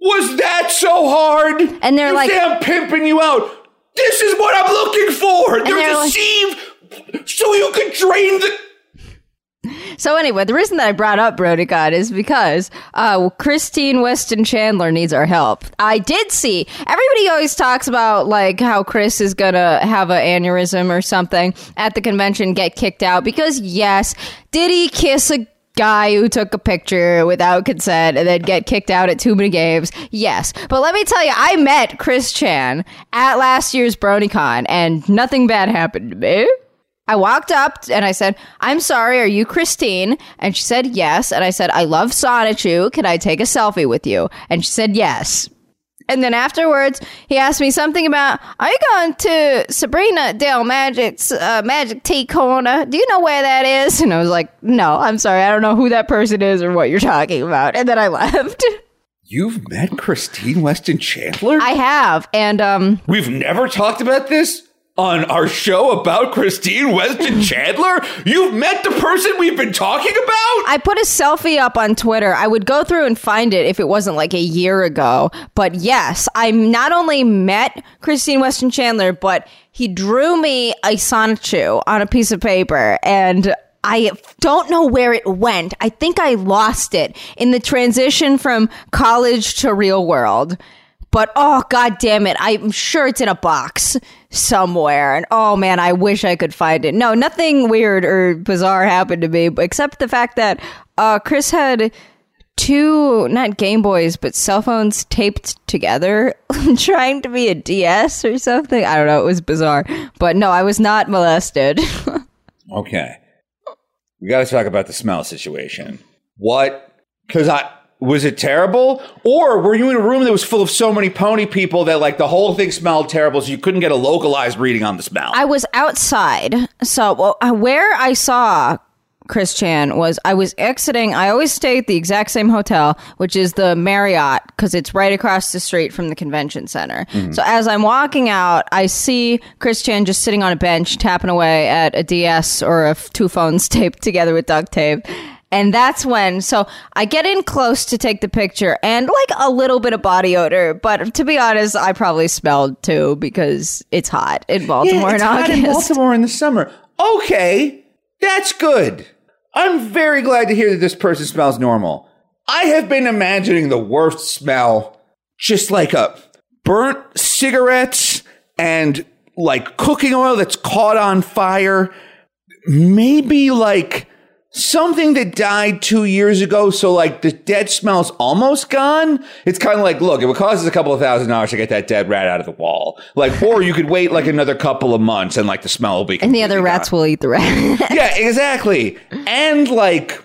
Was that so hard? And they're you like- I'm pimping you out. This is what I'm looking for. There's a like- sieve, so you could drain the. So anyway, the reason that I brought up BronyCon is because uh, Christine Weston Chandler needs our help. I did see everybody always talks about like how Chris is gonna have an aneurysm or something at the convention, get kicked out because yes, did he kiss a guy who took a picture without consent and then get kicked out at too many games. Yes. But let me tell you, I met Chris Chan at last year's BronyCon and nothing bad happened to me. I walked up and I said, I'm sorry, are you Christine? And she said, yes. And I said, I love Sonichu. Can I take a selfie with you? And she said, yes. And then afterwards, he asked me something about, are you going to Sabrina Del Magic's uh, Magic Tea Corner? Do you know where that is? And I was like, no, I'm sorry. I don't know who that person is or what you're talking about. And then I [LAUGHS] left. You've met Christine Weston Chandler? I have. And, um, We've never talked about this on our show about Christine Weston [LAUGHS] Chandler? You've met the person we've been talking about? I put a selfie up on Twitter. I would go through and find it if it wasn't like a year ago. But yes, I not only met Christine Weston Chandler, but he drew me a Sonichu on a piece of paper and I don't know where it went. I think I lost it in the transition from college to real world. But oh god damn it, I'm sure it's in a box somewhere. And oh man, I wish I could find it. No, nothing weird or bizarre happened to me, except the fact that uh, Chris had two not Game Boys but cell phones taped together, [LAUGHS] trying to be a DS or something. I don't know. It was bizarre, but no, I was not molested. [LAUGHS] Okay. We got to talk about the smell situation. What? Because I. Was it terrible? Or were you in a room that was full of so many pony people that like the whole thing smelled terrible so you couldn't get a localized reading on the smell? I was outside. So well, uh, where I saw Chris Chan was I was exiting. I always stay at the exact same hotel, which is the Marriott, because it's right across the street from the convention center. So as I'm walking out, I see Chris Chan just sitting on a bench, tapping away at a DS or a f- two phones [LAUGHS] taped together with duct tape. And that's when, so I get in close to take the picture and like a little bit of body odor. But to be honest, I probably smelled too because it's hot in Baltimore yeah, it's in hot August. in Baltimore in the summer. Okay, that's good. I'm very glad to hear that this person smells normal. I have been imagining the worst smell, just like a burnt cigarettes and like cooking oil that's caught on fire. Maybe like something that died two years ago. So like the dead smell's almost gone. It's kind of like, look, it would cost us a couple of thousand dollars to get that dead rat out of the wall. Like, or you could wait like another couple of months and like the smell will be. Gone. And the other rats gone. will eat the rat. [LAUGHS] Yeah, exactly. And like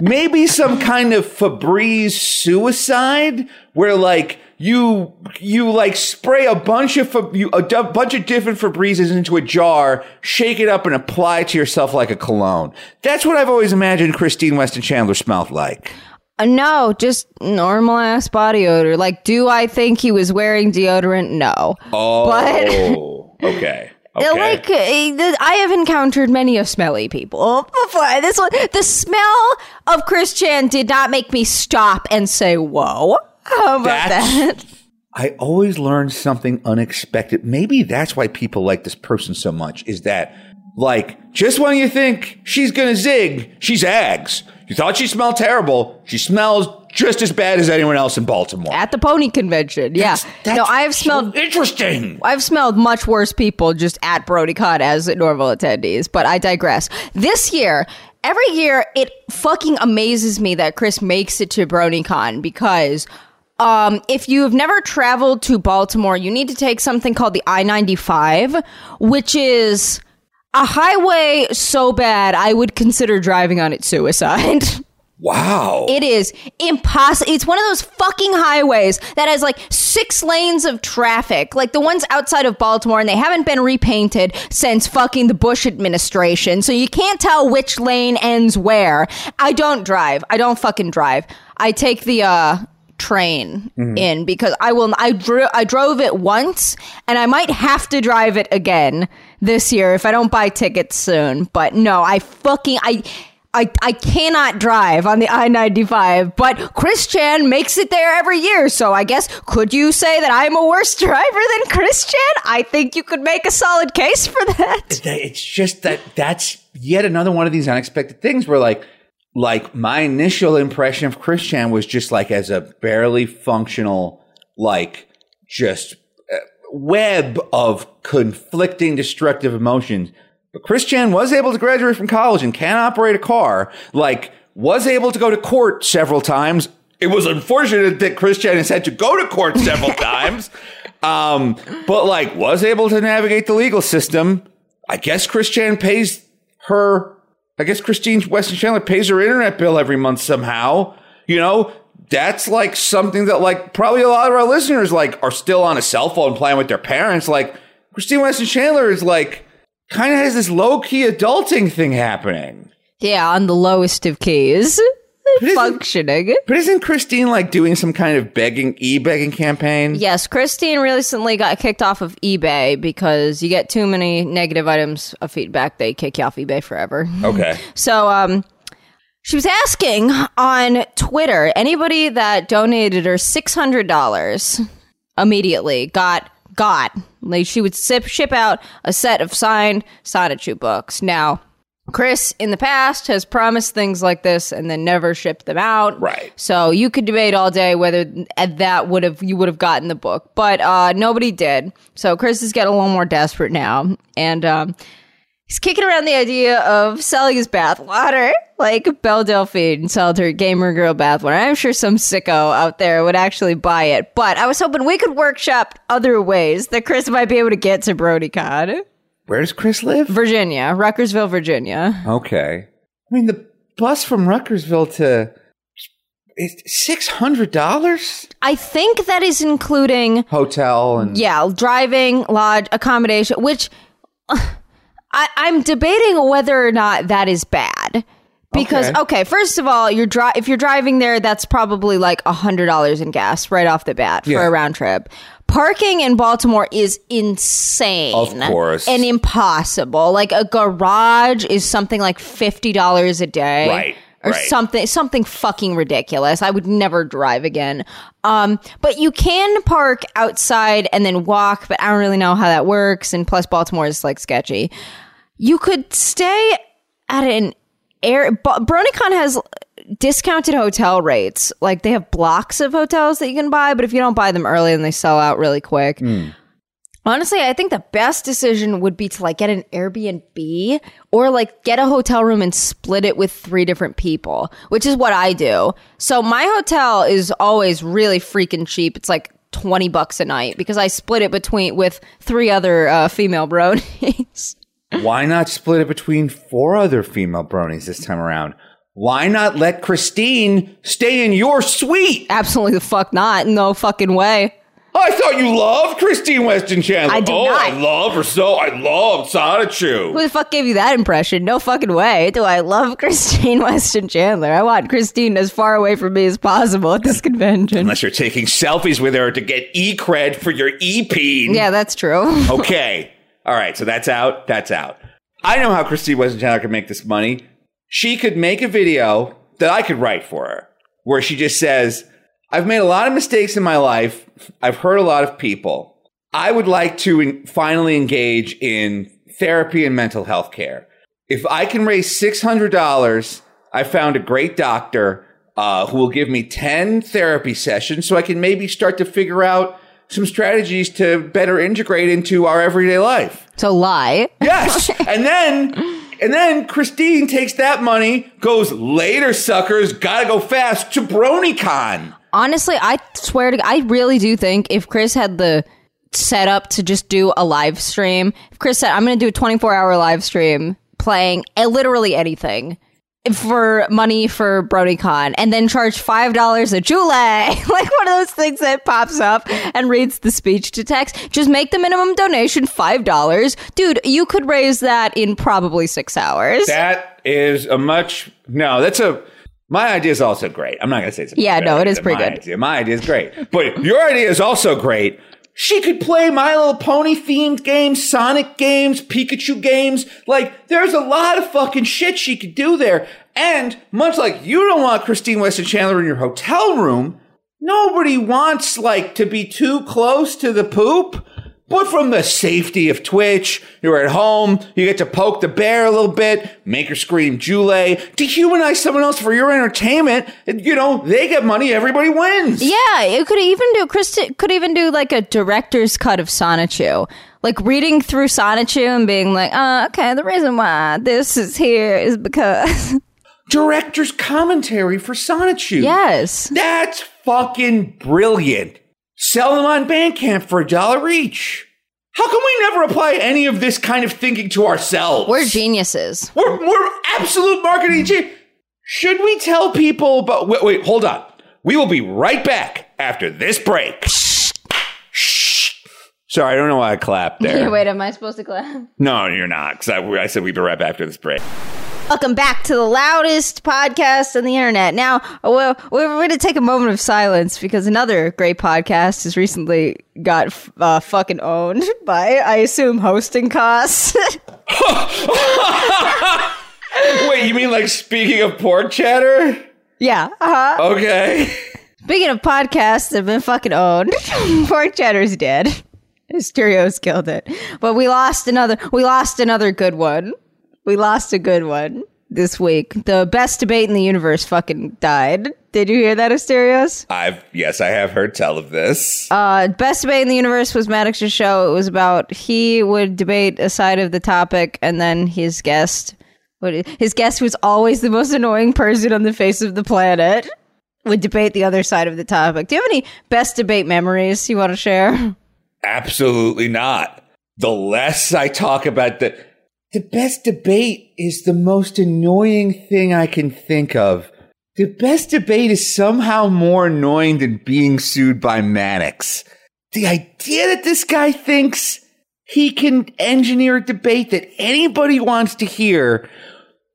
maybe some kind of Febreze suicide where like you you like spray a bunch of you, a d- bunch of different Febrezes into a jar, shake it up, and apply it to yourself like a cologne. That's what I've always imagined Christine Weston Chandler smelled like. Uh, no, just normal ass body odor. Like, do I think he was wearing deodorant? No. Oh, [LAUGHS] okay. [LAUGHS] Uh, Okay. Like, uh, I have encountered many of smelly people before. This one, the smell of Chris Chan did not make me stop and say, "Whoa." How about That's- that? I always learn something unexpected. Maybe that's why people like this person so much is that, like, just when you think she's gonna zig, she zags. You thought she smelled terrible. She smells just as bad as anyone else in Baltimore. At the pony convention, yeah. no, I have so smelled interesting. I've smelled much worse people just at BronyCon as normal attendees, but I digress. This year, every year, it fucking amazes me that Chris makes it to BronyCon because um, if you've never traveled to Baltimore, you need to take something called the I 95, which is a highway so bad I would consider driving on it suicide. [LAUGHS] Wow. It is impossible. It's one of those fucking highways that has like six lanes of traffic, like the ones outside of Baltimore, and they haven't been repainted since fucking the Bush administration. So you can't tell which lane ends where. I don't drive. I don't fucking drive. I take the, uh, train mm-hmm. in because I will I drew I drove it once and I might have to drive it again this year if I don't buy tickets soon but no I fucking I I, I cannot drive on the I 95, but Chris Chan makes it there every year. So I guess, could you say that I'm a worse driver than Chris Chan? I think you could make a solid case for that. that- it's just that that's yet another one of these unexpected things where like like my initial impression of Christian was just like as a barely functional like just uh, web of conflicting destructive emotions. But Christian was able to graduate from college and can operate a car. Like was able to go to court several times. It was unfortunate that Christian has had to go to court several [LAUGHS] times. Um but like was able to navigate the legal system. I guess Christian pays her. I guess Christine Weston Chandler pays her internet bill every month somehow. You know, that's like something that like probably a lot of our listeners like are still on a cell phone playing with their parents. Like Christine Weston Chandler is like kind of has this low key adulting thing happening. Yeah, on the lowest of keys. Isn't- Functioning. But isn't Christine like doing some kind of begging e begging campaign? Yes, Christine recently got kicked off of eBay because you get too many negative items of feedback, they kick you off eBay forever. Okay. [LAUGHS] So, um, she was asking on Twitter anybody that donated her six hundred dollars immediately got got like she would sip, ship out a set of signed Sonichu books. Now, Chris in the past has promised things like this and then never shipped them out. Right. So you could debate all day whether that would have you would have gotten the book, but uh, nobody did. So Chris is getting a little more desperate now, and um, He's kicking around the idea of selling his bathwater, like Belle Delphine sold her gamer girl bathwater. I'm sure some sicko out there would actually buy it, but I was hoping we could workshop other ways that Chris might be able to get to BronyCon. Where does Chris live? Virginia, Ruckersville, Virginia. Okay. I mean, the bus from Ruckersville to is six hundred dollars. I think that is including Hotel and yeah, driving, lodge, accommodation, which [SIGHS] I, I'm debating whether or not that is bad. Because Okay. okay, first of all, you're dri- if you're driving there, that's probably like a hundred dollars in gas right off the bat for Yeah. a round trip. Parking in Baltimore is insane, Of course. and impossible. Like a garage is something like fifty dollars a day, Right, Or right. something, something fucking ridiculous. I would never drive again. Um, but you can park outside and then walk, but I don't really know how that works. And plus, Baltimore is like sketchy. You could stay at an air. BronyCon has discounted hotel rates. Like they have blocks of hotels that you can buy, but if you don't buy them early, then they sell out really quick. Honestly, I think the best decision would be to like get an Airbnb or like get a hotel room and split it with three different people, which is what I do. So my hotel is always really freaking cheap. It's like 20 bucks a night because I split it between with three other uh, female bronies. [LAUGHS] Why not split it between four other female bronies this time around? Why not let Christine stay in your suite? Absolutely the fuck not. No fucking way. I thought you loved Christine Weston Chandler. I did oh, not. I love her so. I love Sonichu. Who the fuck gave you that impression? No fucking way. Do I love [LAUGHS] Christine Weston Chandler? I want Christine as far away from me as possible at this convention. Unless you're taking selfies with her to get e cred for your EP. Yeah, that's true. [LAUGHS] Okay. All right. So that's out. That's out. I know how Christine Weston Chandler could make this money. She could make a video that I could write for her where she just says, I've made a lot of mistakes in my life. I've hurt a lot of people. I would like to en- finally engage in therapy and mental health care. If I can raise $600, I found a great doctor uh, who will give me 10 therapy sessions so I can maybe start to figure out some strategies to better integrate into our everyday life. So lie. Yes. [LAUGHS] and then and then Christine takes that money, goes later suckers, gotta go fast to BronyCon. Honestly, I swear to I really do think if Chris had the setup to just do a live stream, if Chris said, I'm to do a 24 hour live stream playing literally anything for money for BronyCon and then charge $5 a Jule, [LAUGHS] like one of those things that pops up and reads the speech to text, just make the minimum donation $5. Dude, you could raise that in probably six hours. That is a much no, that's a my idea is also great. I'm not gonna say it's a Yeah, no, it is pretty good. Idea. My idea is great. But your idea is also great. She could play My Little Pony themed games, Sonic games, Pikachu games. Like, there's a lot of fucking shit she could do there. And much like you don't want Christine Weston Chandler in your hotel room, nobody wants like to be too close to the poop. But from the safety of Twitch, you're at home, you get to poke the bear a little bit, make her scream Jule, dehumanize someone else for your entertainment. And, you know, they get money, everybody wins. Yeah, it could even do. Chris could even do like a director's cut of Sonichu, like reading through Sonichu and being like, uh, "Okay, the reason why this is here is because [LAUGHS] Director's commentary for Sonichu. yes, That's fucking brilliant. Sell them on Bandcamp for a dollar each. How come we never apply any of this kind of thinking to ourselves? we're geniuses." We're, we're absolute marketing genius. Should we tell people about. Wait, wait, hold on. We will be right back after this break. Shh. Sorry, I don't know why I clapped there. [LAUGHS] wait, am I supposed to clap? No, you're not, because I, I said we'd be right back after this break. Welcome back to the loudest podcast on the internet. Now, well, we're going to take a moment of silence because another great podcast has recently got uh, fucking owned [LAUGHS] by, I assume, hosting costs. [LAUGHS] Wait, you mean like speaking of pork chatter? yeah. Uh-huh. Okay. Speaking of podcasts that have been fucking owned, [LAUGHS] Pork Chatter's dead. Mysterio's killed it. But we lost another we lost another good one. We lost a good one. this week. The best debate in the universe fucking died. Did you hear that, Asterios? I've yes, I have heard tell of this. Uh, best debate in the universe was Maddox's show. It was about he would debate a side of the topic, and then his guest, would, his guest was always the most annoying person on the face of the planet, would debate the other side of the topic. Do you have any best debate memories you want to share? Absolutely not. The less I talk about the the best debate is the most annoying thing I can think of. The best debate is somehow more annoying than being sued by Maddox. The idea that this guy thinks he can engineer a debate that anybody wants to hear.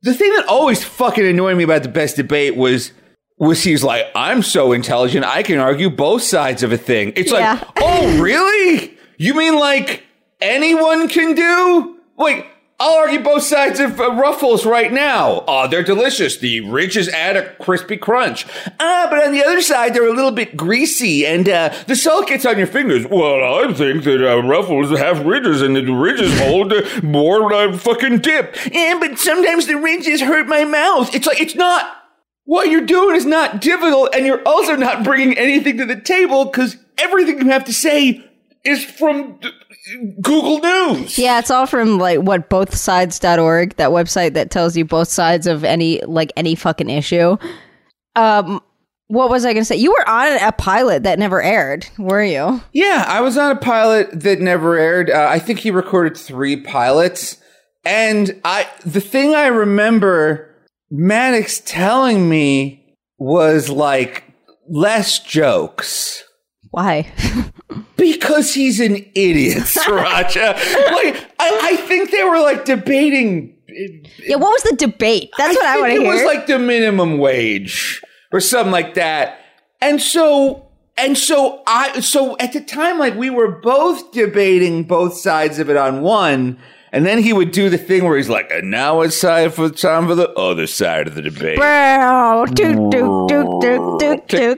The thing that always fucking annoyed me about the best debate was was he's like, I'm so intelligent, I can argue both sides of a thing. It's Yeah. like, oh, really? You mean like anyone can do? Like, I'll argue both sides of uh, Ruffles right now. Oh, they're delicious. The ridges add a crispy crunch. Ah, but on the other side, they're a little bit greasy and uh, the salt gets on your fingers. Well, I think that uh, Ruffles have ridges and the ridges hold more uh, fucking dip. Yeah, but sometimes the ridges hurt my mouth. It's like, it's not. What you're doing is not difficult, and you're also not bringing anything to the table because everything you have to say is from Google News. Yeah, it's all from like what bothsides.org, that website that tells you both sides of any like any fucking issue. Um what was I going to say? You were on a pilot that never aired, were you? Yeah, I was on a pilot that never aired. Uh, I think he recorded three pilots, and I the thing I remember Maddox telling me was like less jokes. Why? Because he's an idiot, [LAUGHS] Sirancha. like, I, I think they were like debating. Uh, yeah, what was the debate? That's what I, want to hear. it was like the minimum wage or something like that. And so, and so I, so at the time, like we were both debating both sides of it on one. And then he would do the thing where he's like, and now it's time for time for the other side of the debate. Wow, Tick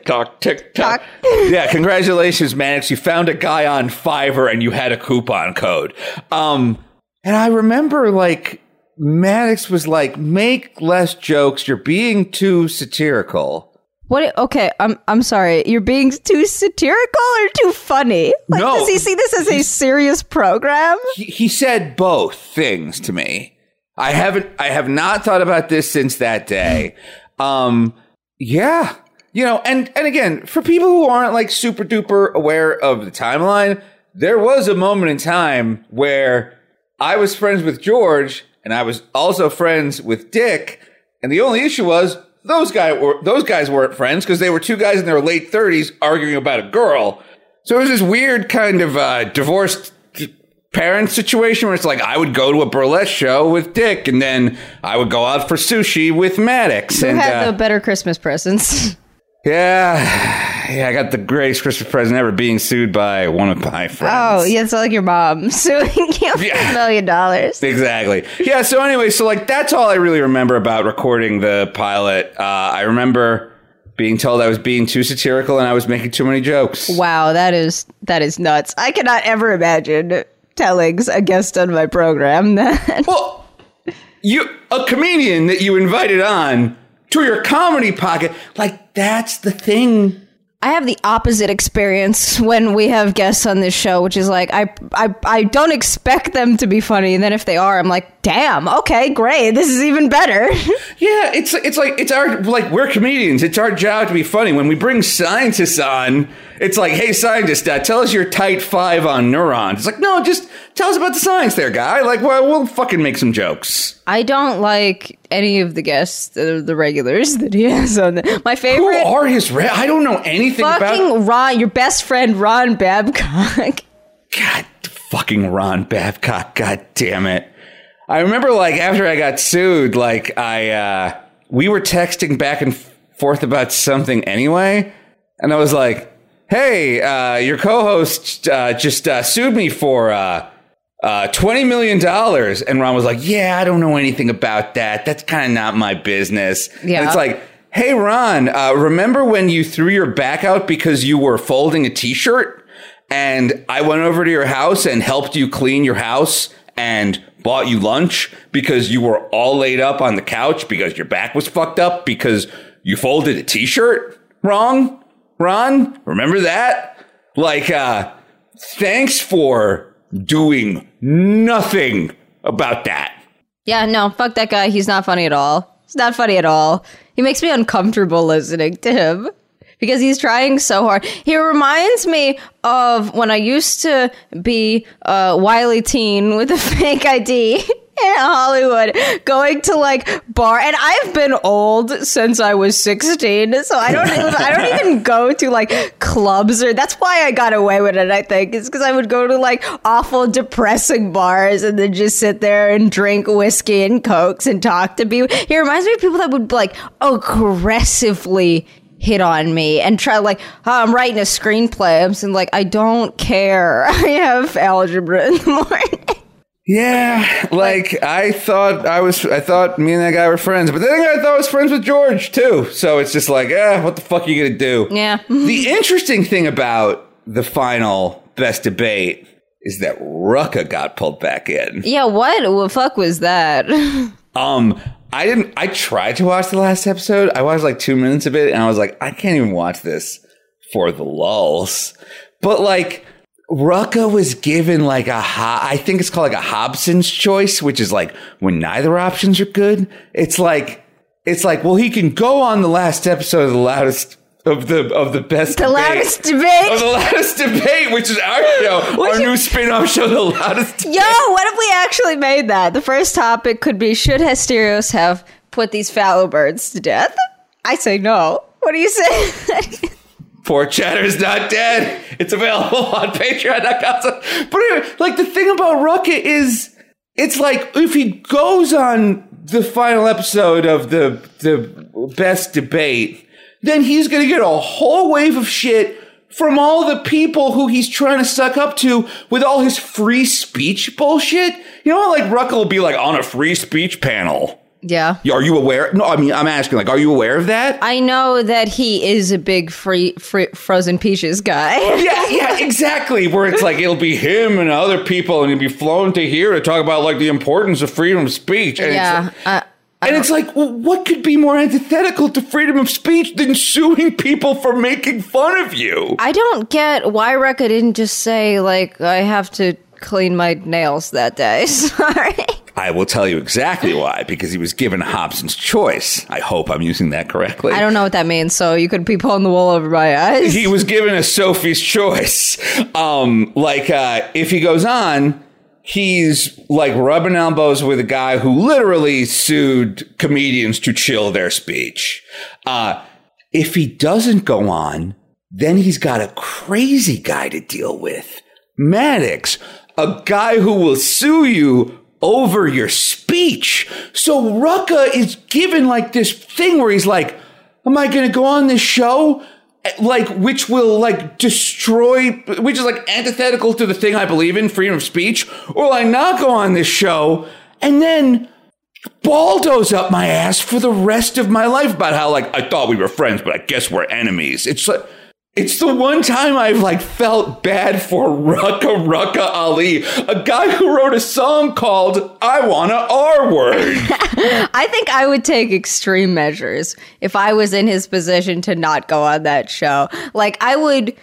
tock, tick tock. Tock. [LAUGHS] yeah, congratulations, Maddox. You found a guy on Fiverr and you had a coupon code. Um, and I remember like Maddox was like, make less jokes. You're being too satirical. What? Okay, I'm I'm sorry. You're being too satirical or too funny? Like, No. does he see this as a serious program? He, he said both things to me. I haven't, I have not thought about this since that day. Um, yeah, you know, and, and again, for people who aren't like super duper aware of the timeline, there was a moment in time where I was friends with George and I was also friends with Dick. And the only issue was those guy were, those guys weren't friends because they were two guys in their late thirties arguing about a girl. So it was this weird kind of, uh, divorced parent situation where it's like I would go to a burlesque show with Dick and then I would go out for sushi with Maddox. Who and had uh, the better Christmas presents? [LAUGHS] yeah, [SIGHS] yeah, I got the greatest Christmas present ever being sued by one of my friends. oh, yeah, it's like your mom [LAUGHS] suing you for a million dollars. Exactly. Yeah. So anyway, so like that's all I really remember about recording the pilot. Uh, I remember being told I was being too satirical and I was making too many jokes. Wow, that is that is nuts. I cannot ever imagine telling a guest on my program [LAUGHS] that. Well, you a comedian that you invited on to your comedy pocket, like that's the thing. I have the opposite experience when we have guests on this show, which is like I I I don't expect them to be funny, and then if they are, I'm like, damn, okay, great, this is even better. [LAUGHS] Yeah, it's it's like it's our like we're comedians. It's our job to be funny. When we bring scientists on, it's like, hey, scientist, uh, tell us your tight five on neurons. It's like, no, just tell us about the science, there, guy. Like, well, we'll fucking make some jokes. I don't like any of the guests, the, the regulars that he [LAUGHS] has on. The, my favorite Who are his? Re- I don't know anything about. fucking Ron, your best friend Ron Babcock. [LAUGHS] God, fucking Ron Babcock. God damn it. I remember like after I got sued, like I, uh, we were texting back and forth about something anyway. And I was like, Hey, uh, your co-host, uh, just, uh, sued me for, uh, uh, $20 million. And Ron was like, yeah, I don't know anything about that. That's kind of not my business. Yeah. And it's like, Hey, Ron, uh, remember when you threw your back out because you were folding a t-shirt? and I went over to your house and helped you clean your house and bought you lunch because you were all laid up on the couch because your back was fucked up because you folded a t-shirt wrong, Ron? Remember that? Like, uh, thanks for doing nothing about that. Yeah, no, fuck that guy. He's not funny at all. He's not funny at all. He makes me uncomfortable listening to him because he's trying so hard. He reminds me of when I used to be a wily teen with a [LAUGHS] fake ID. In Hollywood, going to like bar, and I've been old since I was sixteen, so I don't, even, I don't even [LAUGHS] go to like clubs or. That's why I got away with it. I think is because I would go to like awful, depressing bars and then just sit there and drink whiskey and cokes and talk to people. He reminds me of people that would like aggressively hit on me and try like oh, I'm writing a screenplay. I'm saying like I don't care. [LAUGHS] I have algebra in the morning. Yeah, like I thought I was, I thought me and that guy were friends, but then I thought I was friends with George too. So it's just like, eh, what the fuck are you gonna do? Yeah. the interesting thing about the final best debate is that Rucka got pulled back in. Yeah, what the fuck was that? [LAUGHS] Um, I didn't. I tried to watch the last episode. I watched like two minutes of it, and I was like, I can't even watch this for the lulls. But like, Rucka was given like a, ho- I think it's called like a Hobson's choice, which is like when neither options are good. It's like, it's like, well, he can go on the last episode of the loudest of the of the best The debate. loudest debate. of the loudest debate, which is our show, [LAUGHS] our new spin-off show, the loudest. [LAUGHS] Yo, what if we actually made that? The first topic could be Should Asterios have put these fallow birds to death? I say no. What do you say? [LAUGHS] Poor Chatter's not dead. It's available on Patreon.com. But anyway, like the thing about Rucka is, it's like if he goes on the final episode of the the best debate, then he's gonna get a whole wave of shit from all the people who he's trying to suck up to with all his free speech bullshit. You know, like Rucka will be like on a free speech panel. yeah. Are you aware? No, I mean, I'm asking, like, are you aware of that? I know that he is a big free, free frozen peaches guy. [LAUGHS] yeah, yeah, exactly. Where it's like it'll be him and other people, and he'll be flown to here to talk about like the importance of freedom of speech. And yeah. Uh, and it's like, well, what could be more antithetical to freedom of speech than suing people for making fun of you? I don't get why Rucka didn't just say, like, I have to clean my nails that day. [LAUGHS] Sorry. I will tell you exactly why. Because he was given Hobson's choice. I hope I'm using that correctly. I don't know what that means, so you could be pulling the wool over my eyes. he was given a Sophie's choice. Um, like uh, if he goes on, he's like rubbing elbows with a guy who literally sued comedians to chill their speech. Uh, if he doesn't go on, then he's got a crazy guy to deal with. Maddox, a guy who will sue you over your speech. So Rucka is given like this thing where he's like, Am I going to go on this show? Like, which will like destroy, which is like antithetical to the thing I believe in, freedom of speech? Or I not go on this show and then baldos up my ass for the rest of my life about how like I thought we were friends, but I guess we're enemies. It's like, it's the one time I've like felt bad for Rucka Rucka Ali, a guy who wrote a song called I Wanna R Word. [LAUGHS] I think I would take extreme measures if I was in his position to not go on that show. Like, I would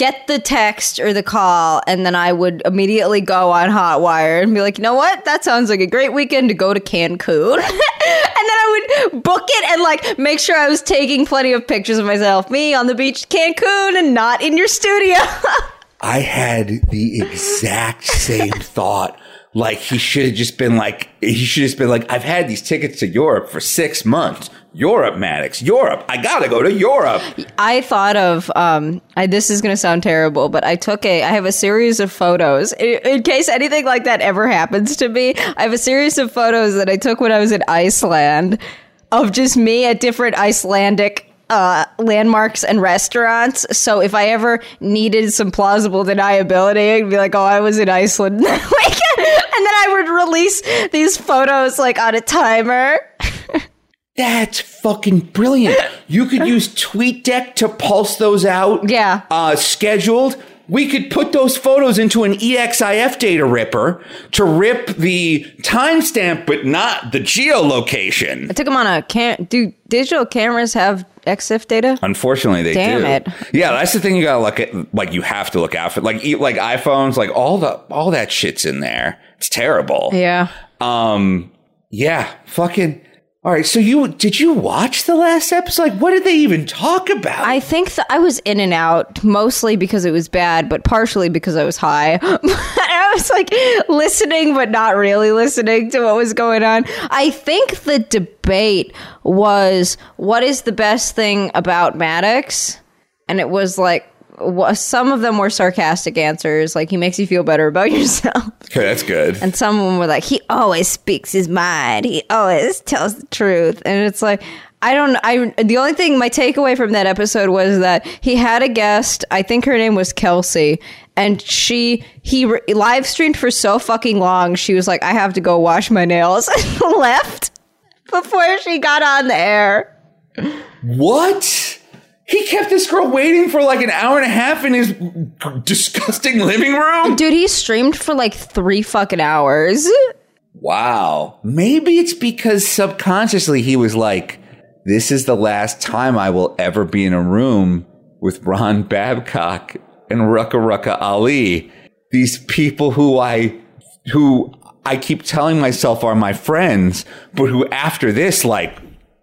get the text or the call, and then I would immediately go on Hotwire and be like, you know what? That sounds like a great weekend to go to Cancun. [LAUGHS] and then I would book it and like make sure I was taking plenty of pictures of myself, me on the beach, Cancun, and not in your studio. [LAUGHS] I had the exact same [LAUGHS] thought. Like he should have just been like, he should have just been like, I've had these tickets to Europe for six months. Europe, Maddox, Europe. I gotta go to Europe. I thought of um I, this is to sound terrible, but I took a I have a series of photos in, in case anything like that ever happens to me. I have a series of photos that I took when I was in Iceland of just me at different Icelandic uh, landmarks and restaurants. So if I ever needed some plausible deniability, I'd be like, "Oh, I was in Iceland," [LAUGHS] and then I would release these photos like on a timer. That's fucking brilliant. You could use TweetDeck to pulse those out. Yeah. Uh, scheduled. we could put those photos into an EXIF data ripper to rip the timestamp, but not the geolocation. I took them on a cam. Do digital cameras have EXIF data? Unfortunately, they Damn do. it. Yeah, that's the thing you gotta look at. Like, you have to look out for. Like, e- like iPhones, like all the all that shit's in there. It's terrible. Yeah. Um. Yeah. Fucking. All right. So you did you watch the last episode? Like, what did they even talk about? I think I was in and out mostly because it was bad, but partially because I was high. [LAUGHS] I was like listening, but not really listening to what was going on. I think the debate was what is the best thing about Maddox? And it was like, some of them were sarcastic answers, like he makes you feel better about [LAUGHS] yourself. okay, that's good. And some of them were like, he always speaks his mind. He always tells the truth. And it's like, I don't I the only thing my takeaway from that episode was that he had a guest, I think her name was Kelsey, and she he re- live streamed for so fucking long. She was like, I have to go wash my nails [LAUGHS] and left before she got on the air. What? He kept this girl waiting for like an hour and a half in his disgusting living room? Dude, he streamed for like 3 fucking hours. Wow. Maybe it's because subconsciously he was like, this is the last time I will ever be in a room with Ron Babcock and Rucka Rucka Ali. These people who I, who I keep telling myself are my friends, but who after this, like,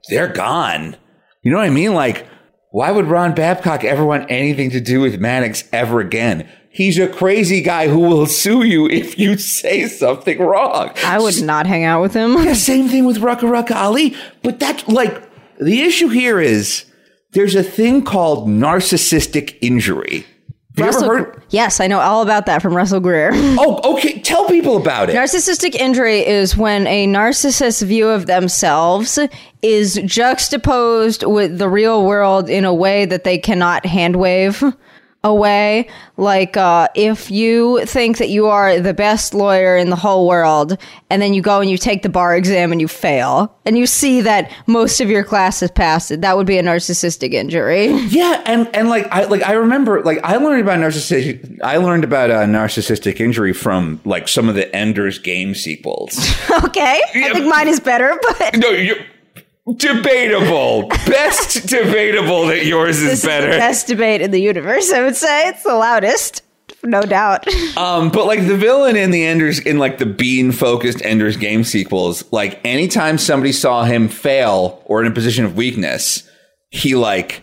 they're gone. You know what I mean? Like, why would Ron Babcock ever want anything to do with Maddox ever again? He's a crazy guy who will sue you if you say something wrong. I would not hang out with him. Yeah, same thing with Rucka Rucka Ali. But that, like, the issue here is there's a thing called narcissistic injury. Have you Russell, ever heard? yes, I know all about that from Russell Greer. [LAUGHS] Oh, okay. Tell people about it. Narcissistic injury is when a narcissist's view of themselves is juxtaposed with the real world in a way that they cannot handwave away. Like, uh, if you think that you are the best lawyer in the whole world, and then you go and you take the bar exam and you fail, and you see that most of your class has passed it, that would be a narcissistic injury. [LAUGHS] Yeah, and and like I like I remember like I learned about narcissistic I learned about uh, narcissistic injury from like some of the Ender's Game sequels. [LAUGHS] okay? I think mine is better, but. no, you debatable. Best debatable that yours is This better. is the best debate in the universe. I would say it's the loudest, no doubt. Um, but like the villain in the Enders in like the bean focused Enders game sequels, like anytime somebody saw him fail or in a position of weakness, he like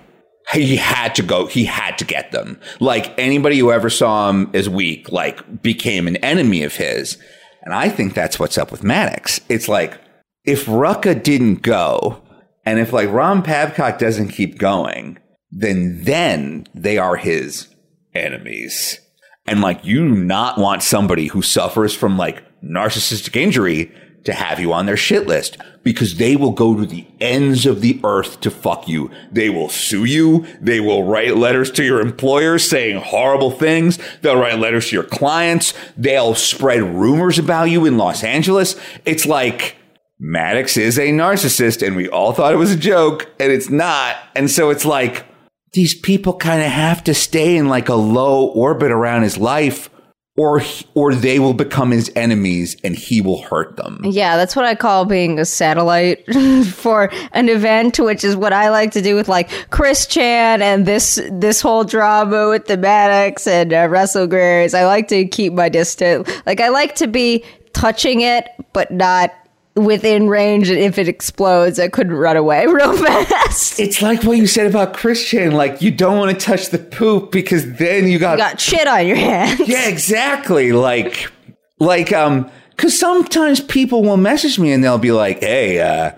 he had to go, he had to get them. Like anybody who ever saw him as weak, like became an enemy of his. And I think that's what's up with Maddox. It's like if Rucka didn't go, and if like Ron Babcock doesn't keep going, then then they are his enemies. And like you do not want somebody who suffers from like narcissistic injury to have you on their shit list because they will go to the ends of the earth to fuck you. They will sue you. They will write letters to your employers saying horrible things. They'll write letters to your clients. They'll spread rumors about you in Los Angeles. It's like Maddox is a narcissist and we all thought it was a joke and it's not. And so it's like, these people kind of have to stay in like a low orbit around his life or or they will become his enemies and he will hurt them. Yeah, that's what I call being a satellite [LAUGHS] for an event, which is what I like to do with like Chris Chan and this this whole drama with the Maddox and uh, Russell. Is I like to keep my distance. Like I like to be touching it, but not within range. And if it explodes, I couldn't run away [LAUGHS] real fast. It's like what you said about Chris Chan, like you don't want to touch the poop because then you got, You got shit on your hands. Yeah, exactly. Like like um cuz sometimes people will message me and they'll be like, "Hey, uh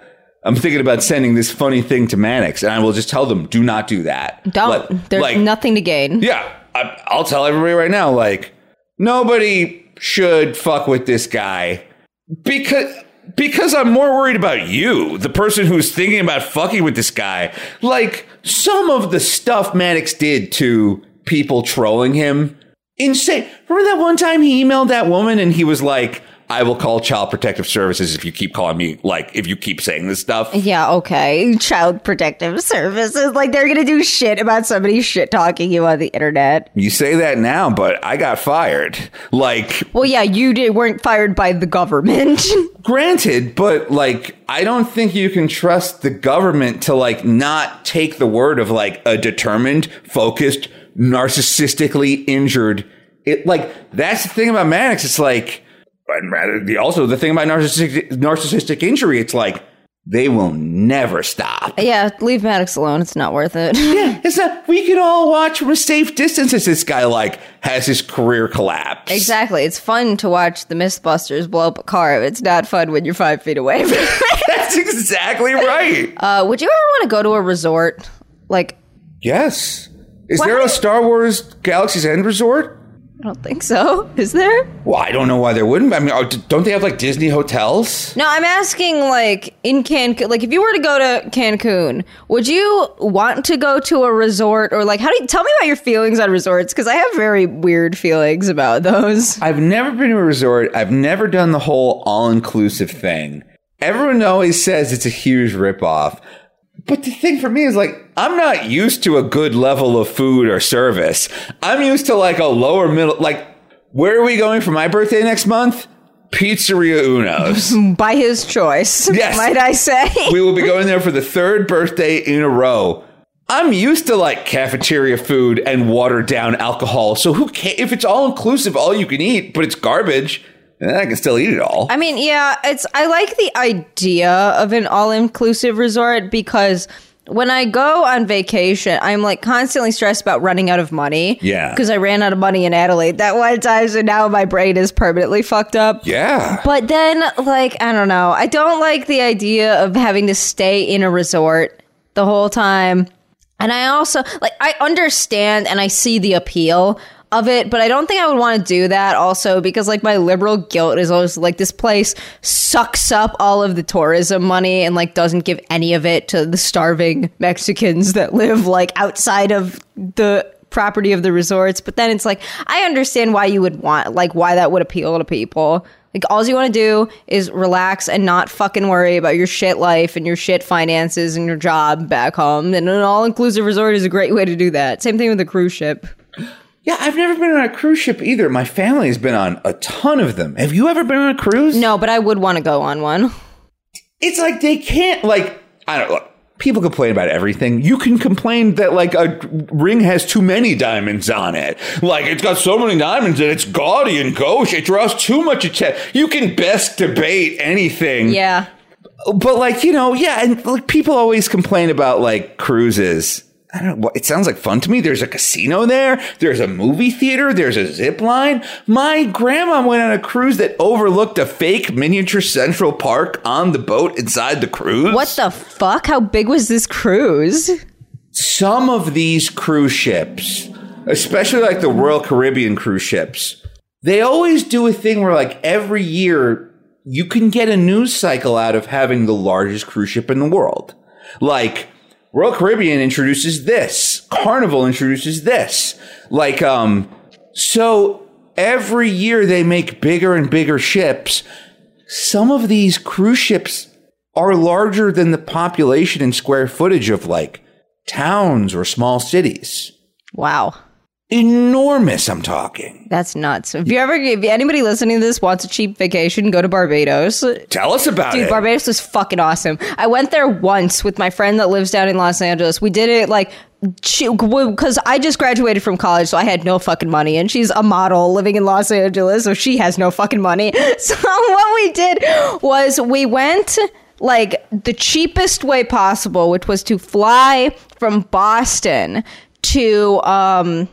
I'm thinking about sending this funny thing to Maddox." And I will just tell them, "Do not do that." Don't. There's like, nothing to gain. Yeah, I, I'll tell everybody right now. Like, nobody should fuck with this guy because because I'm more worried about you, the person who's thinking about fucking with this guy. Like some of the stuff Maddox did to people trolling him, insane. Remember that one time he emailed that woman and he was like, I will call Child Protective Services if you keep calling me, like, if you keep saying this stuff. Yeah, okay. Child Protective Services. Like, they're gonna do shit about somebody shit talking you on the internet. You say that now, but I got fired. Like, Well, yeah, you did, weren't fired by the government. [LAUGHS] granted, but like, I don't think you can trust the government to like not take the word of like a determined, focused, narcissistically injured. It like, that's the thing about Maddox. It's like, and rather the also the thing about narcissistic narcissistic injury, it's like they will never stop. yeah, leave Maddox alone. It's not worth it. [LAUGHS] Yeah, it's not. We can all watch from a safe distance as this guy like has his career collapse. exactly. It's fun to watch the Mythbusters blow up a car. It's not fun when you're five feet away. [LAUGHS] That's exactly right. [LAUGHS] Uh, would you ever want to go to a resort? Like, yes. Is What? there a Star Wars Galaxy's Edge resort? I don't think so. [LAUGHS] Is there? Well, I don't know why there wouldn't. I mean, oh, don't they have like Disney hotels? No, I'm asking like in Cancun. Like, if you were to go to Cancun, would you want to go to a resort or like how do you tell me about your feelings on resorts? Because I have very weird feelings about those. [LAUGHS] I've never been to a resort. I've never done the whole all inclusive thing. Everyone always says it's a huge ripoff. But the thing for me is like, I'm not used to a good level of food or service. I'm used to like a lower middle, like, where are we going for my birthday next month? Pizzeria Uno's. [LAUGHS] By his choice, [LAUGHS] Yes. might I say? [LAUGHS] we will be going there for the third birthday in a row. I'm used to like cafeteria food and watered down alcohol. So who can if it's all inclusive, all you can eat, but it's garbage, then I can still eat it all. I mean, yeah, it's I like the idea of an all-inclusive resort because when I go on vacation, I'm like constantly stressed about running out of money. Yeah. Because I ran out of money in Adelaide that one time, so now my brain is permanently fucked up. yeah. But then, like, I don't know. I don't like the idea of having to stay in a resort the whole time. And I also, like, I understand and I see the appeal of it, but I don't think I would want to do that also because, like, my liberal guilt is always like this place sucks up all of the tourism money and, like, doesn't give any of it to the starving Mexicans that live, like, outside of the property of the resorts. But then it's like, I understand why you would want, like, why that would appeal to people. Like, all you want to do is relax and not fucking worry about your shit life and your shit finances and your job back home. And an all inclusive resort is a great way to do that. Same thing with a cruise ship. Yeah, I've never been on a cruise ship either. My family has been on a ton of them. Have you ever been on a cruise? No, but I would want to go on one. It's like they can't like I don't look. People complain about everything. You can complain that like a ring has too many diamonds on it. Like it's got so many diamonds and it's gaudy and gauche. It draws too much attention. You can best debate anything. Yeah. But like, you know, yeah, and like people always complain about like cruises. I don't know. It sounds like fun to me. There's a casino there. There's a movie theater. There's a zip line. My grandma went on a cruise that overlooked a fake miniature Central Park on the boat inside the cruise. What the fuck? How big was this cruise? Some of these cruise ships, especially like the Royal Caribbean cruise ships, they always do a thing where like every year you can get a news cycle out of having the largest cruise ship in the world. Like Royal Caribbean introduces this, Carnival introduces this. Like um so every year they make bigger and bigger ships. Some of these cruise ships are larger than the population and square footage of like towns or small cities. Wow. Enormous, I'm talking. That's nuts. If you ever, if anybody listening to this wants a cheap vacation, go to Barbados. Tell us about Dude, it. Dude, Barbados was fucking awesome. I went there once with my friend that lives down in Los Angeles. We did it like because I just graduated from college, so I had no fucking money, and she's a model living in Los Angeles, so she has no fucking money. [LAUGHS] So what we did was we went like the cheapest way possible, which was to fly from Boston to um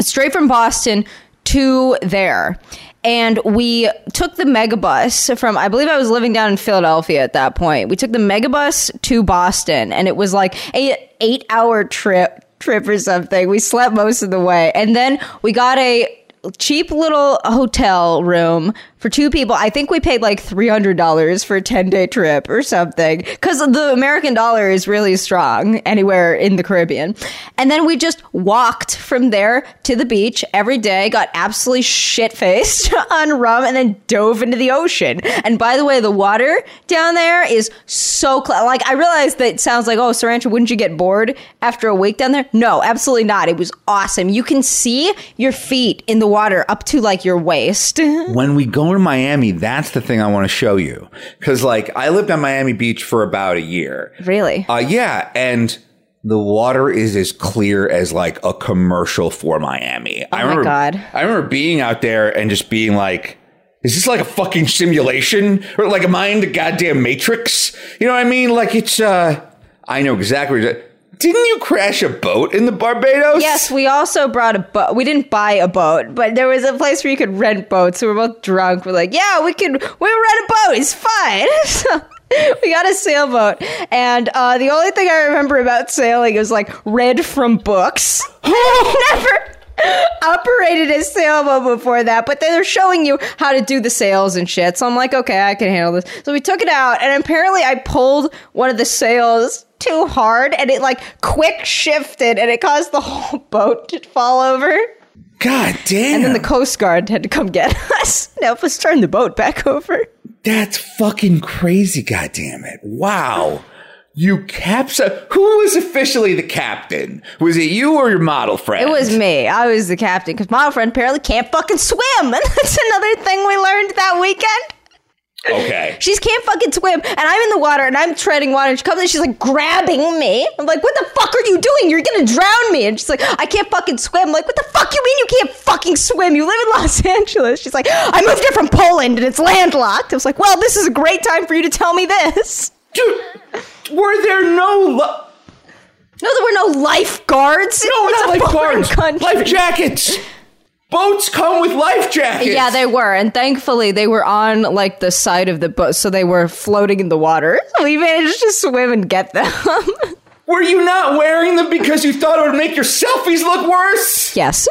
straight from Boston to there. And we took the megabus from, I believe I was living down in Philadelphia at that point. We took the megabus to Boston and it was like a eight hour trip, trip or something. We slept most of the way. And then we got a cheap little hotel room for two people. I think we paid like three hundred dollars for a ten day trip or something because the American dollar is really strong anywhere in the Caribbean. And then we just walked from there to the beach every day, got absolutely shit faced [LAUGHS] on rum, and then dove into the ocean. And by the way, the water down there is so cl- like I realized that sounds like oh, Sirancha, wouldn't you get bored after a week down there? No, absolutely not. It was awesome. You can see your feet in the water up to like your waist. [LAUGHS] when we go to Miami, that's the thing I want to show you. Cause like I lived on Miami Beach for about a year. really? Uh, yeah. And the water is as clear as like a commercial for Miami. I my remember, God. I remember being out there and just being like, is this like a fucking simulation? Or like, am I in the goddamn Matrix? You know what I mean? Like it's, uh, I know exactly. Didn't you crash a boat in the Barbados? Yes, we also brought a boat. We didn't buy a boat, but there was a place where you could rent boats. So we're both drunk. We're like, yeah, we could. We rent a boat. It's fine. [LAUGHS] So we got a sailboat, and uh, the only thing I remember about sailing is like read from books. [GASPS] [LAUGHS] Never operated a sailboat before that, but they're showing you how to do the sails and shit. So I'm like, okay, I can handle this. So we took it out, and apparently I pulled one of the sails too hard, and it like quick shifted, and it caused the [LAUGHS] whole boat to fall over. God damn. And then the Coast Guard had to come get [LAUGHS] us. Now let's turn the boat back over. That's fucking crazy, God damn it! Wow. You capsa who was officially the captain? Was it you or your model friend? It was me. I was the captain because my friend apparently can't fucking swim, [LAUGHS] and that's another thing we learned that weekend. Okay. [LAUGHS] She's can't fucking swim, and I'm in the water, and I'm treading water, and she comes in, she's like grabbing me. I'm like, what the fuck are you doing? You're gonna drown me. And she's like, I can't fucking swim. I'm like, what the fuck you mean you can't fucking swim? You live in Los [LAUGHS] Angeles. She's like, I moved here from Poland, and it's landlocked. I was like, well, this is a great time for you to tell me this. Dude, were there no lo- No, there were no lifeguards. no It's not lifeguards, country. life jackets? Boats come with life jackets. Yeah, they were, and thankfully they were on like the side of the boat, so they were floating in the water. So [LAUGHS] we managed to swim and get them. [LAUGHS] Were you not wearing them because you thought it would make your selfies look worse? yes.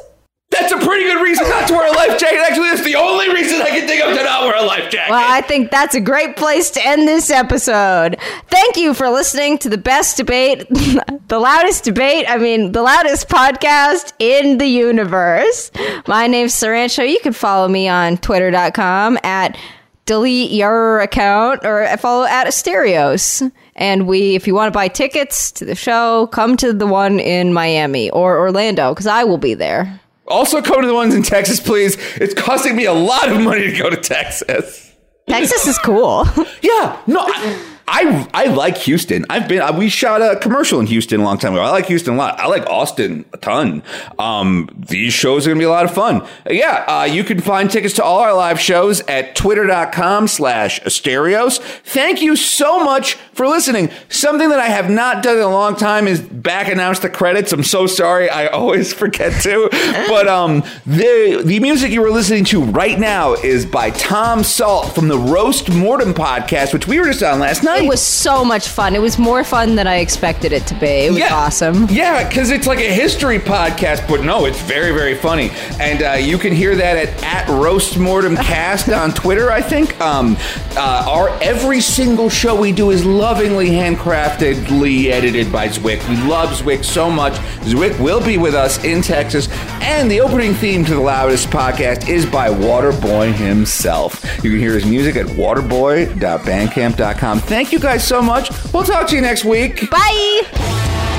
That's a pretty good reason not to wear a life jacket. Actually, that's the only reason I can think of to not wear a life jacket. Well, I think that's a great place to end this episode. Thank you for listening to the best debate, [LAUGHS] the loudest debate, I mean, the loudest podcast in the universe. My name's Sirancha. You can follow me on twitter.com at delete your account or follow at Asterios. And we, if you want to buy tickets to the show, come to the one in Miami or Orlando because I will be there. Also, come to the ones in Texas, please. It's costing me a lot of money to go to Texas. Texas is cool. Yeah, no, I, I, I like Houston. I've been. We shot a commercial in Houston a long time ago. I like Houston a lot. I like Austin a ton. Um, these shows are gonna be a lot of fun. Yeah, uh, you can find tickets to all our live shows at twitter.com/slash Asterios. Thank you so much for listening. Something that I have not done in a long time is back announce the credits. I'm so sorry. I always [LAUGHS] forget to. But um, the the music you were listening to right now is by Tom Salt from the Roast Mortem podcast, which we were just on last night. It was so much fun. It was more fun than I expected it to be. It was awesome. Yeah, because it's like a history podcast, but no, it's very, very funny. And uh, you can hear that at, at Roast Mortem on Twitter, I think. Um, uh, our every single show we do is lovingly handcraftedly edited by Zwick. We love Zwick so much. Zwick will be with us in Texas. And the opening theme to the loudest podcast is by Waterboy himself. You can hear his music at waterboy.bandcamp.com. Thank you guys so much. We'll talk to you next week. Bye.